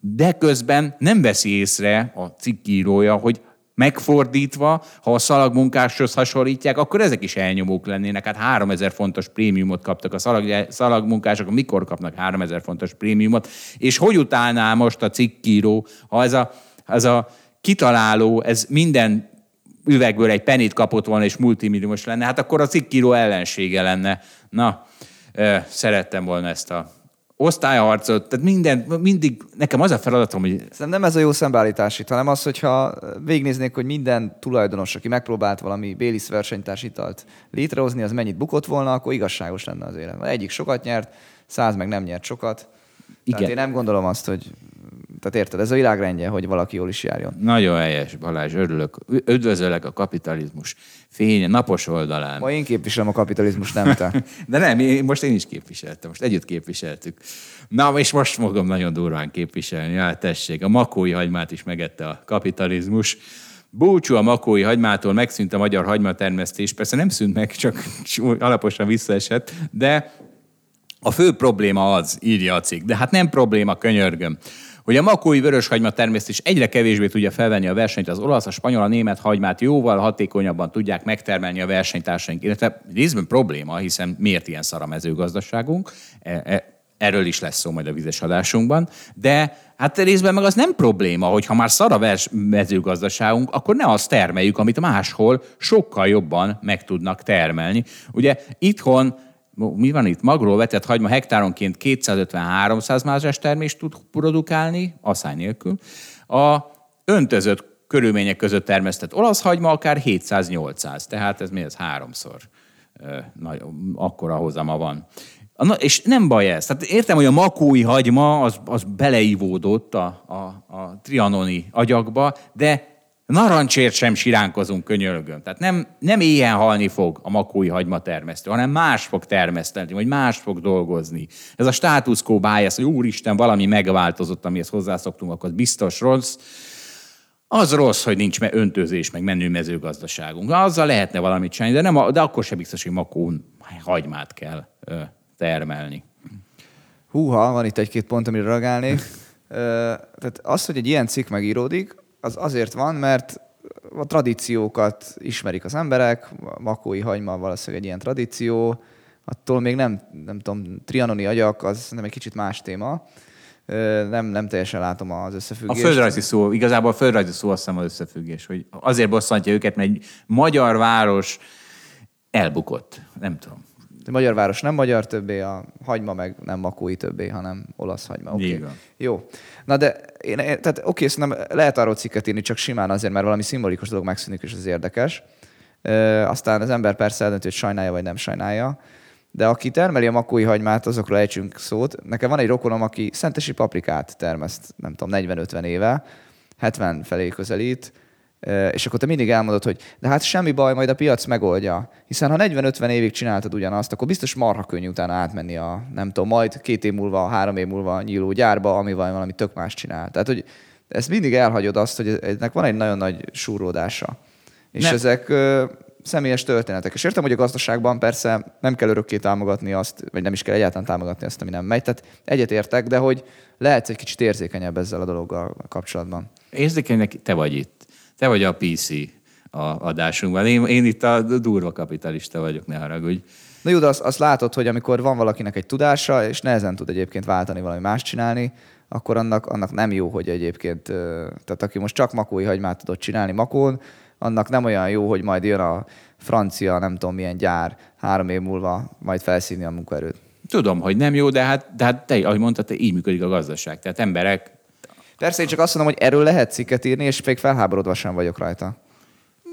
A: de közben nem veszi észre a cikkírója, hogy Megfordítva, ha a szalagmunkáshoz hasonlítják, akkor ezek is elnyomók lennének. Hát 3000 fontos prémiumot kaptak a szalag, szalagmunkások, mikor kapnak 3000 fontos prémiumot, és hogy utálná most a cikkíró, ha ez a, ez a kitaláló, ez minden üvegből egy penit kapott volna, és multimilliós lenne, hát akkor a cikkíró ellensége lenne. Na, szerettem volna ezt a osztályharcot, tehát minden, mindig nekem az a feladatom, hogy...
B: Szerintem nem ez a jó szembeállítás itt, hanem az, hogyha végignéznék, hogy minden tulajdonos, aki megpróbált valami Bélis versenytársitalt létrehozni, az mennyit bukott volna, akkor igazságos lenne az élet. Egyik sokat nyert, száz meg nem nyert sokat. Igen. Tehát én nem gondolom azt, hogy tehát érted, ez a világrendje, hogy valaki jól is járjon.
A: Nagyon helyes, Balázs, örülök. Üdvözöllek a kapitalizmus fény, napos oldalán.
B: Ma én képviselem a kapitalizmus, nem te.
A: De nem, én, most én is képviseltem, most együtt képviseltük. Na, és most fogom nagyon durván képviselni. Ja, tessék, a makói hagymát is megette a kapitalizmus. Búcsú a makói hagymától, megszűnt a magyar hagymatermesztés. Persze nem szűnt meg, csak alaposan visszaesett, de a fő probléma az, írja a cikk. De hát nem probléma, könyörgöm hogy a makói vöröshagyma termesztés egyre kevésbé tudja felvenni a versenyt az olasz, a spanyol, a német hagymát jóval hatékonyabban tudják megtermelni a versenytársaink. Illetve részben probléma, hiszen miért ilyen szar a mezőgazdaságunk, e, e, erről is lesz szó majd a vizes adásunkban, de hát részben meg az nem probléma, hogy ha már szar a mezőgazdaságunk, akkor ne azt termeljük, amit máshol sokkal jobban meg tudnak termelni. Ugye itthon mi van itt? Magról vetett hagyma hektáronként 250-300 mázsás termést tud produkálni, asszály nélkül. A öntözött körülmények között termesztett olasz hagyma akár 700-800, tehát ez mi ez háromszor nagy, akkora hozama van. Na, és nem baj ez. Tehát értem, hogy a makói hagyma az, az beleívódott a, a, a trianoni agyakba, de Narancsért sem siránkozunk, könyörgöm. Tehát nem, nem éjjel halni fog a makói hagyma termesztő, hanem más fog termeszteni, vagy más fog dolgozni. Ez a status quo bias, hogy úristen, valami megváltozott, amihez hozzászoktunk, akkor az biztos rossz. Az rossz, hogy nincs öntözés, meg menő mezőgazdaságunk. Azzal lehetne valamit csinálni, de, nem, de akkor sem biztos, hogy makón hagymát kell ö, termelni.
B: Húha, van itt egy-két pont, amire reagálnék. Tehát az, hogy egy ilyen cikk megíródik, az azért van, mert a tradíciókat ismerik az emberek, a makói hagyma valószínűleg egy ilyen tradíció, attól még nem, nem tudom, trianoni agyak, az nem egy kicsit más téma. Nem, nem teljesen látom az összefüggést.
A: A földrajzi szó, igazából a földrajzi szó azt hiszem az összefüggés, hogy azért bosszantja őket, mert egy magyar város elbukott. Nem tudom.
B: A magyar város nem magyar többé, a hagyma meg nem makói többé, hanem olasz hagyma. Okay. Jó. Na de én, tehát oké, szerintem lehet arról cikket írni, csak simán azért, mert valami szimbolikus dolog megszűnik, és az érdekes. E, aztán az ember persze eldönti, hogy sajnálja vagy nem sajnálja. De aki termeli a makói hagymát, azokról ejtsünk szót. Nekem van egy rokonom, aki szentesi paprikát termeszt, nem tudom, 40-50 éve, 70 felé közelít, és akkor te mindig elmondod, hogy de hát semmi baj, majd a piac megoldja. Hiszen ha 40-50 évig csináltad ugyanazt, akkor biztos marha könnyű utána átmenni a, nem tudom, majd két év múlva, három év múlva nyíló gyárba, amivel valami tök más csinál. Tehát, hogy ezt mindig elhagyod azt, hogy ennek van egy nagyon nagy súródása. És nem. ezek ö, személyes történetek. És értem, hogy a gazdaságban persze nem kell örökké támogatni azt, vagy nem is kell egyáltalán támogatni azt, ami nem megy. Tehát egyet értek, de hogy lehetsz egy kicsit érzékenyebb ezzel a dologgal kapcsolatban.
A: Érzékenynek te vagy itt. Te vagy a PC a adásunkban. Én, én itt a durva kapitalista vagyok, ne haragudj.
B: Na jó, de azt, azt látod, hogy amikor van valakinek egy tudása, és nehezen tud egyébként váltani valami más csinálni, akkor annak, annak nem jó, hogy egyébként, tehát aki most csak makói hagymát tudott csinálni makón, annak nem olyan jó, hogy majd jön a francia, nem tudom milyen gyár három év múlva majd felszínni a munkaerőt.
A: Tudom, hogy nem jó, de hát, de hát te, ahogy mondtad, te így működik a gazdaság. Tehát emberek
B: Persze, én csak azt mondom, hogy erről lehet cikket írni, és még felháborodva sem vagyok rajta.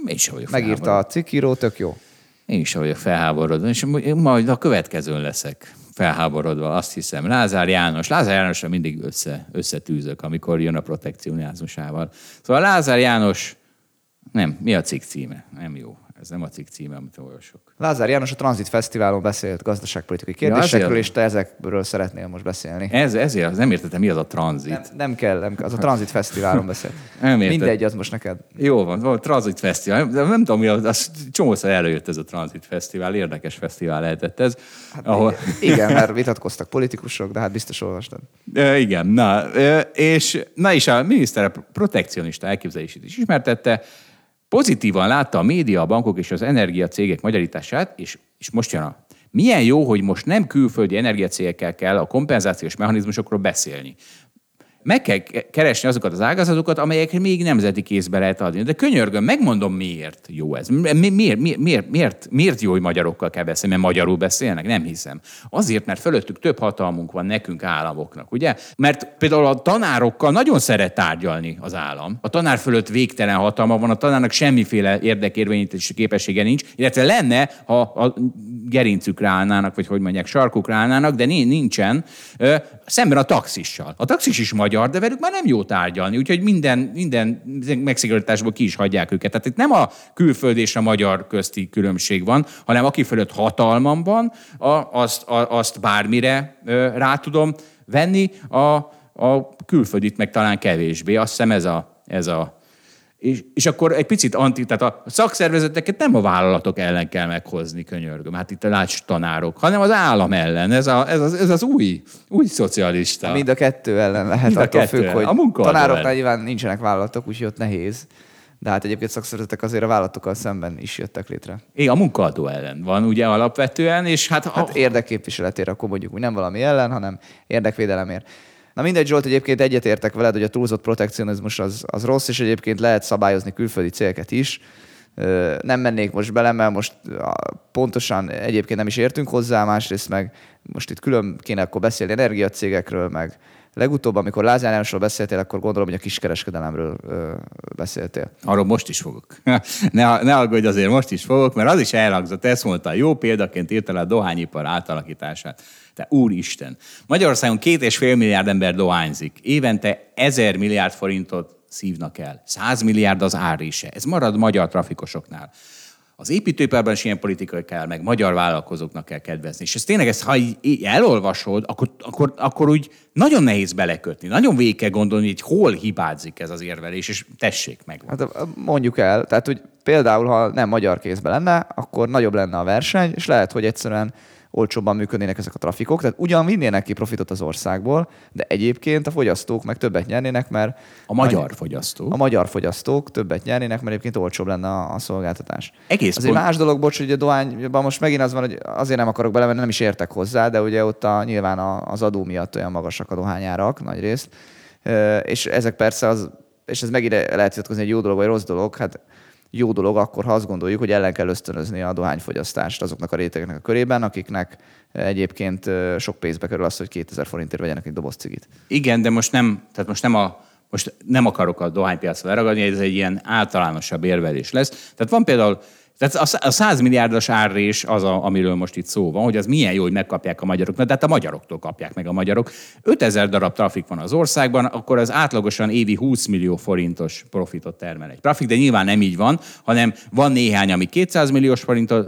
A: Én sem vagyok
B: Megírta a cikkíró, tök jó.
A: Én is vagyok felháborodva, és majd a következőn leszek felháborodva, azt hiszem. Lázár János, Lázár Jánosra mindig össze, összetűzök, amikor jön a protekcionizmusával. Szóval Lázár János, nem, mi a cikk címe? Nem jó. Ez nem a cikk címe, amit olvasok.
B: Lázár János a Transit Fesztiválon beszélt gazdaságpolitikai kérdésekről, ja, és te ezekről szeretnél most beszélni.
A: Ez, ezért nem értettem, mi az a Transit.
B: Nem, nem kell, nem kell, az a Transit Fesztiválon beszélt. nem Mindegy, az most neked.
A: Jó van, van Transit Fesztivál. De nem tudom, mi az, az csomószor előjött ez a Transit Fesztivál, érdekes fesztivál lehetett ez.
B: Hát ahol... Igen, mert vitatkoztak politikusok, de hát biztos olvastad.
A: E, igen, na, e, és na és a miniszter a protekcionista elképzelését is ismertette, Pozitívan látta a média, a bankok és az energiacégek magyarítását, és, és most jön a milyen jó, hogy most nem külföldi energiacégekkel kell a kompenzációs mechanizmusokról beszélni meg kell keresni azokat az ágazatokat, amelyek még nemzeti kézbe lehet adni. De könyörgöm, megmondom, miért jó ez. Mi, miért, miért, miért, miért, jó, hogy magyarokkal kell beszélni, mert magyarul beszélnek? Nem hiszem. Azért, mert fölöttük több hatalmunk van nekünk államoknak, ugye? Mert például a tanárokkal nagyon szeret tárgyalni az állam. A tanár fölött végtelen hatalma van, a tanárnak semmiféle érdekérvényítési képessége nincs, illetve lenne, ha a gerincükre állnának, vagy hogy mondják, sarkukra állnának, de nincsen. Szemben a taxissal. A taxis is magyar magyar, de velük már nem jó tárgyalni, úgyhogy minden, minden megszigorításból ki is hagyják őket. Tehát itt nem a külföld és a magyar közti különbség van, hanem aki fölött hatalmam van, azt, azt bármire rá tudom venni, a, a külföldit meg talán kevésbé. Azt hiszem ez a, ez a és, és akkor egy picit anti, tehát a szakszervezeteket nem a vállalatok ellen kell meghozni, könyörgöm, hát itt a lács tanárok, hanem az állam ellen. Ez, a, ez, az, ez az új, új szocialista.
B: Mind a kettő ellen lehet, Mind a attól kettő függ, hogy a tanároknál nyilván nincsenek vállalatok, úgyhogy ott nehéz. De hát egyébként szakszervezetek azért a vállalatokkal szemben is jöttek létre.
A: É, a munkaadó ellen van ugye alapvetően, és hát...
B: Hát a... érdekképviseletére akkor mondjuk, hogy nem valami ellen, hanem érdekvédelemért. Na mindegy, Zsolt, egyébként egyetértek veled, hogy a túlzott protekcionizmus az, az rossz, és egyébként lehet szabályozni külföldi célket is. Nem mennék most bele, mert most pontosan egyébként nem is értünk hozzá, másrészt meg most itt külön kéne akkor beszélni energiacégekről, meg legutóbb, amikor Lázár Jánosról beszéltél, akkor gondolom, hogy a kiskereskedelemről beszéltél.
A: Arról most is fogok. ne, ne aggódj azért, most is fogok, mert az is elhangzott, ezt mondta, jó példaként írta le a dohányipar átalakítását. Te úristen! Magyarországon két és fél milliárd ember dohányzik. Évente ezer milliárd forintot szívnak el. Száz milliárd az árése. Ez marad magyar trafikosoknál. Az építőiparban is ilyen politikai kell, meg magyar vállalkozóknak kell kedvezni. És ez tényleg, ezt, ha elolvasod, akkor, akkor, akkor úgy nagyon nehéz belekötni. Nagyon végig kell gondolni, hogy hol hibázik ez az érvelés, és tessék meg.
B: Hát mondjuk el, tehát hogy például, ha nem magyar kézben lenne, akkor nagyobb lenne a verseny, és lehet, hogy egyszerűen olcsóbban működnének ezek a trafikok. Tehát ugyan vinnének ki profitot az országból, de egyébként a fogyasztók meg többet nyernének, mert...
A: A magyar a, fogyasztók?
B: A magyar fogyasztók többet nyernének, mert egyébként olcsóbb lenne a, a szolgáltatás.
A: Egész
B: Azért pont... más dolog, bocs, hogy a dohányban most megint az van, hogy azért nem akarok belemenni, nem is értek hozzá, de ugye ott a, nyilván az adó miatt olyan magasak a dohányárak nagy részt. És ezek persze az, és ez megint lehet vitatkozni, egy jó dolog vagy rossz dolog, hát jó dolog akkor, ha azt gondoljuk, hogy ellen kell ösztönözni a dohányfogyasztást azoknak a rétegeknek a körében, akiknek egyébként sok pénzbe kerül az, hogy 2000 forintért vegyenek egy doboz cigit.
A: Igen, de most nem, tehát most nem a most nem akarok a dohánypiacra leragadni, ez egy ilyen általánosabb érvelés lesz. Tehát van például tehát a 100 milliárdos árrés az, a, amiről most itt szó van, hogy az milyen jó, hogy megkapják a magyarok. Na, de hát a magyaroktól kapják meg a magyarok. 5000 darab trafik van az országban, akkor az átlagosan évi 20 millió forintos profitot termel egy trafik, de nyilván nem így van, hanem van néhány, ami 200 milliós forintos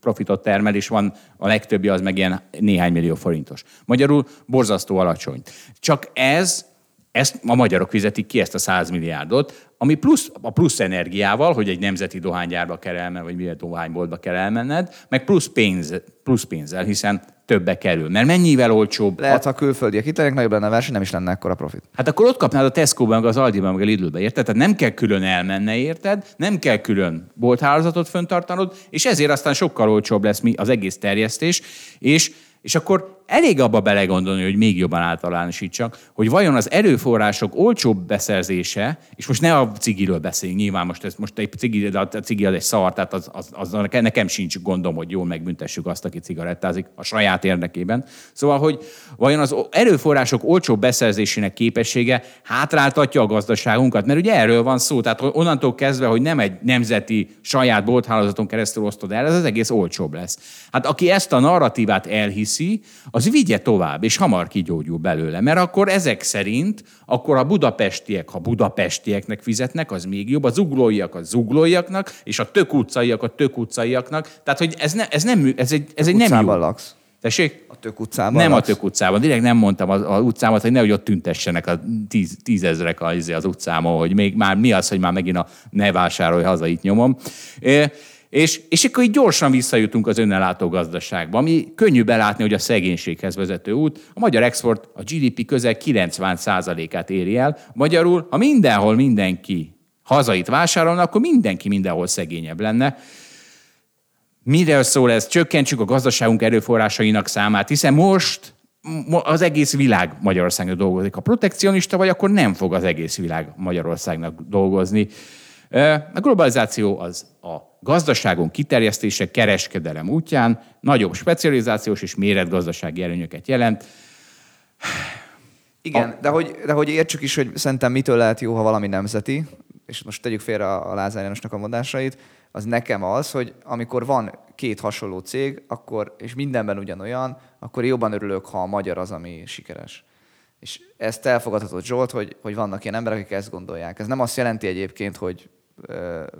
A: profitot termel, és van a legtöbbi az meg ilyen néhány millió forintos. Magyarul borzasztó alacsony. Csak ez ezt a magyarok fizetik ki, ezt a 100 milliárdot, ami plusz, a plusz energiával, hogy egy nemzeti dohánygyárba kell elmenned, vagy milyen dohányboltba kell elmenned, meg plusz, pénz, plusz pénzzel, hiszen többe kerül. Mert mennyivel olcsóbb...
B: Lehet, ha külföldiek hitelek, nagyobb lenne a verseny, nem is lenne ekkora profit.
A: Hát akkor ott kapnád a Tesco-ban, meg az Aldi-ban, meg a Lidl-be, érted? Tehát nem kell külön elmenne, érted? Nem kell külön bolthálózatot föntartanod, és ezért aztán sokkal olcsóbb lesz az egész terjesztés, és és akkor elég abba belegondolni, hogy még jobban általánosítsak, hogy vajon az erőforrások olcsóbb beszerzése, és most ne a cigiről beszéljünk, nyilván most, ez, most egy cigi, a cigi az egy szar, tehát az, az, az, nekem sincs gondom, hogy jól megbüntessük azt, aki cigarettázik a saját érdekében. Szóval, hogy vajon az erőforrások olcsóbb beszerzésének képessége hátráltatja a gazdaságunkat, mert ugye erről van szó, tehát onnantól kezdve, hogy nem egy nemzeti saját bolthálózaton keresztül osztod el, ez az egész olcsóbb lesz. Hát aki ezt a narratívát elhiszi, az vigye tovább, és hamar kigyógyul belőle. Mert akkor ezek szerint, akkor a budapestiek, ha budapestieknek fizetnek, az még jobb, a zuglóiak a zuglóiaknak, és a tök utcaiak a tök utcaiaknak. Tehát, hogy ez, ne, ez, nem, ez egy, ez egy nem jó.
B: laksz.
A: Tessék?
B: A tök utcában
A: Nem
B: laksz?
A: a tök utcában. Direkt nem mondtam az, az utcámat, hogy nehogy ott tüntessenek a tíz, tízezrek az, az utcámon, hogy még már mi az, hogy már megint a ne vásárolj haza, itt nyomom. És, és akkor így gyorsan visszajutunk az önellátó gazdaságba, ami könnyű belátni, hogy a szegénységhez vezető út. A magyar export a GDP közel 90%-át éri el. Magyarul, ha mindenhol mindenki hazait vásárolna, akkor mindenki mindenhol szegényebb lenne. Miről szól ez? Csökkentsük a gazdaságunk erőforrásainak számát, hiszen most az egész világ Magyarországnak dolgozik. A protekcionista vagy, akkor nem fog az egész világ Magyarországnak dolgozni. A globalizáció az a gazdaságon kiterjesztése kereskedelem útján nagyobb specializációs és méretgazdasági előnyöket jelent.
B: Igen, a... de, hogy, de hogy értsük is, hogy szerintem mitől lehet jó, ha valami nemzeti, és most tegyük félre a Lázár Jánosnak a mondásait, az nekem az, hogy amikor van két hasonló cég, akkor, és mindenben ugyanolyan, akkor jobban örülök, ha a magyar az, ami sikeres. És ezt elfogadhatott Zsolt, hogy, hogy vannak ilyen emberek, akik ezt gondolják. Ez nem azt jelenti egyébként, hogy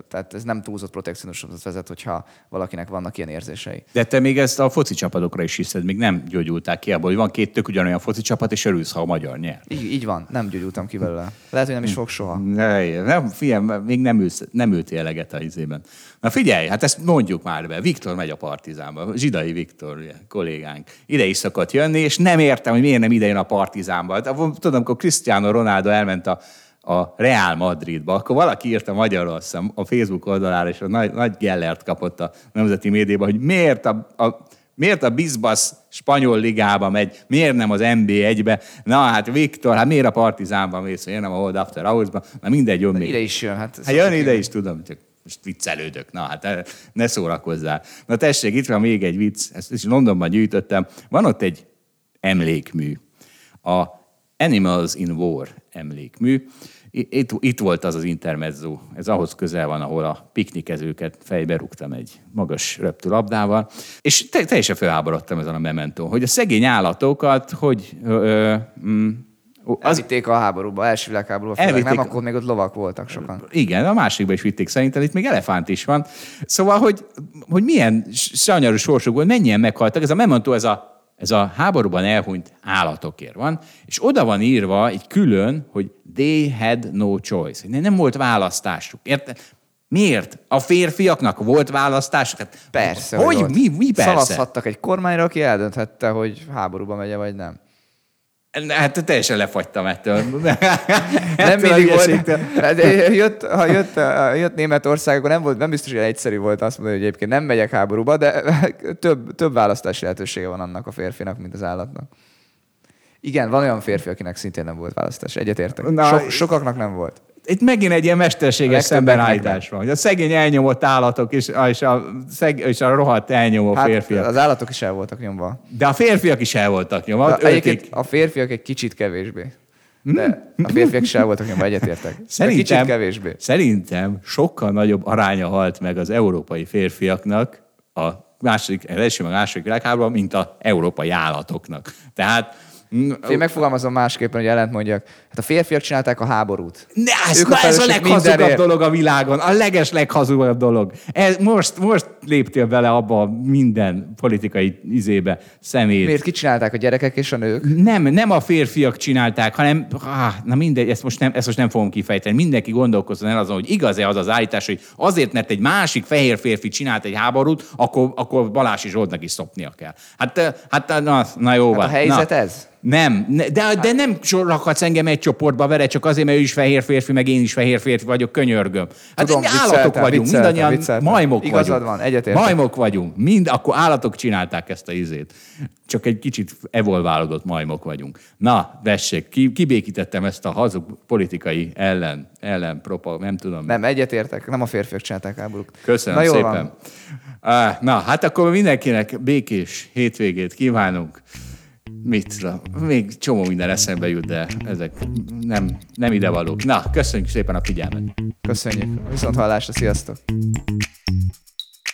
B: tehát ez nem túlzott protekcionizmushoz vezet, hogyha valakinek vannak ilyen érzései.
A: De te még ezt a foci csapatokra is hiszed, még nem gyógyulták ki abból, hogy van két tök ugyanolyan foci csapat, és örülsz, ha a magyar nyer.
B: Így, így van, nem gyógyultam ki belőle. Lehet, hogy nem is fog soha.
A: Ne, nem, figyelj, még nem, ülsz, nem ültél eleget a izében. Na figyelj, hát ezt mondjuk már be. Viktor megy a partizánba, Zsidai Viktor, ugye, kollégánk. Ide is szokott jönni, és nem értem, hogy miért nem ide jön a partizánba. Tudom, amikor Cristiano Ronaldo elment a a Real Madridba, akkor valaki írta magyarul a Facebook oldalára, és a nagy, nagy Gellert kapott a nemzeti médiában, hogy miért a, a Miért a Bizbasz spanyol ligába megy, miért nem az NB1-be? Na hát Viktor, hát miért a Partizánban mész, miért nem a Hold After Hours-ba? Na mindegy, jön még.
B: Ide is jön. Hát,
A: hát jön ide is, tudom, csak most viccelődök, na hát ne szórakozzál. Na tessék, itt van még egy vicc, ezt is Londonban gyűjtöttem. Van ott egy emlékmű, a Animals in War emlékmű, itt, itt volt az az intermezzo, ez ahhoz közel van, ahol a piknikezőket fejbe rúgtam egy magas labdával, és te, teljesen felháborodtam ezen a mementón, hogy a szegény állatokat, hogy ö, ö,
B: mm, az... Elvitték a háborúba, első világháborúba, elvitték... nem, akkor még ott lovak voltak sokan.
A: Igen, a másikba is vitték szerintem, itt még elefánt is van. Szóval, hogy, hogy milyen sanyarú sorsuk volt, mennyien meghaltak. Ez a memento, ez a ez a háborúban elhunyt állatokért van, és oda van írva egy külön, hogy they had no choice. Nem volt választásuk. Érte? Miért? A férfiaknak volt választásuk? Hát,
B: persze.
A: Hogy? hogy mi, mi persze?
B: Szavazhattak egy kormányra, aki eldönthette, hogy háborúba megye, vagy nem.
A: Hát teljesen lefagytam ettől.
B: nem mindig volt. Hát, jött, ha jött, jött Németország, akkor nem, volt, nem biztos, hogy egyszerű volt azt mondani, hogy egyébként nem megyek háborúba, de több, több választási lehetősége van annak a férfinak, mint az állatnak. Igen, van olyan férfi, akinek szintén nem volt választás. Egyetértek. So, sokaknak nem volt
A: itt megint egy ilyen mesterséges szembenállítás van, hogy a szegény elnyomott állatok és, és, a, szeg, és a rohadt elnyomó hát férfiak.
B: Az állatok is el voltak nyomva.
A: De a férfiak is el voltak nyomva.
B: A férfiak egy kicsit kevésbé. De a férfiak is el voltak nyomva, egyetértek.
A: Szerintem, kicsit kevésbé. Szerintem sokkal nagyobb aránya halt meg az európai férfiaknak a második, első, a második világháborúban, mint az európai állatoknak. Tehát
B: én megfogalmazom másképpen, hogy ellent mondjak. Hát a férfiak csinálták a háborút.
A: Ne, ez, ők na, a ez a leghazugabb mindenért. dolog a világon. A leges leghazugabb dolog. Ez, most, most léptél bele abba minden politikai izébe, szemét.
B: Miért kicsinálták a gyerekek és a nők?
A: Nem, nem a férfiak csinálták, hanem, ah, na mindegy, ezt most, nem, ezt most nem fogom kifejteni. Mindenki gondolkozzon el azon, hogy igaz-e az az állítás, hogy azért, mert egy másik fehér férfi csinált egy háborút, akkor, akkor Balási Zsoltnak is szopnia kell. Hát, hát na, na jó hát van.
B: a helyzet na. ez?
A: Nem, de, de nem rakhatsz engem egy csoportba vele, csak azért, mert ő is fehér férfi, meg én is fehér férfi vagyok, könyörgöm. Hát Tudom, állatok vagyunk, mindannyian vicceltem. majmok
B: Igazad
A: vagyunk.
B: van, egyetértek.
A: Majmok vagyunk, mind, akkor állatok csinálták ezt a izét. Csak egy kicsit evolválódott majmok vagyunk. Na, vessék, ki, kibékítettem ezt a hazug politikai ellen, ellen propa, nem tudom.
B: Nem, egyetértek, nem a férfiak csinálták háborúk.
A: Köszönöm Na, szépen. Van. Na, hát akkor mindenkinek békés hétvégét kívánunk mit, még csomó minden eszembe jut, de ezek nem, nem ide valók. Na, köszönjük szépen a figyelmet.
B: Köszönjük. Viszont hallásra, sziasztok!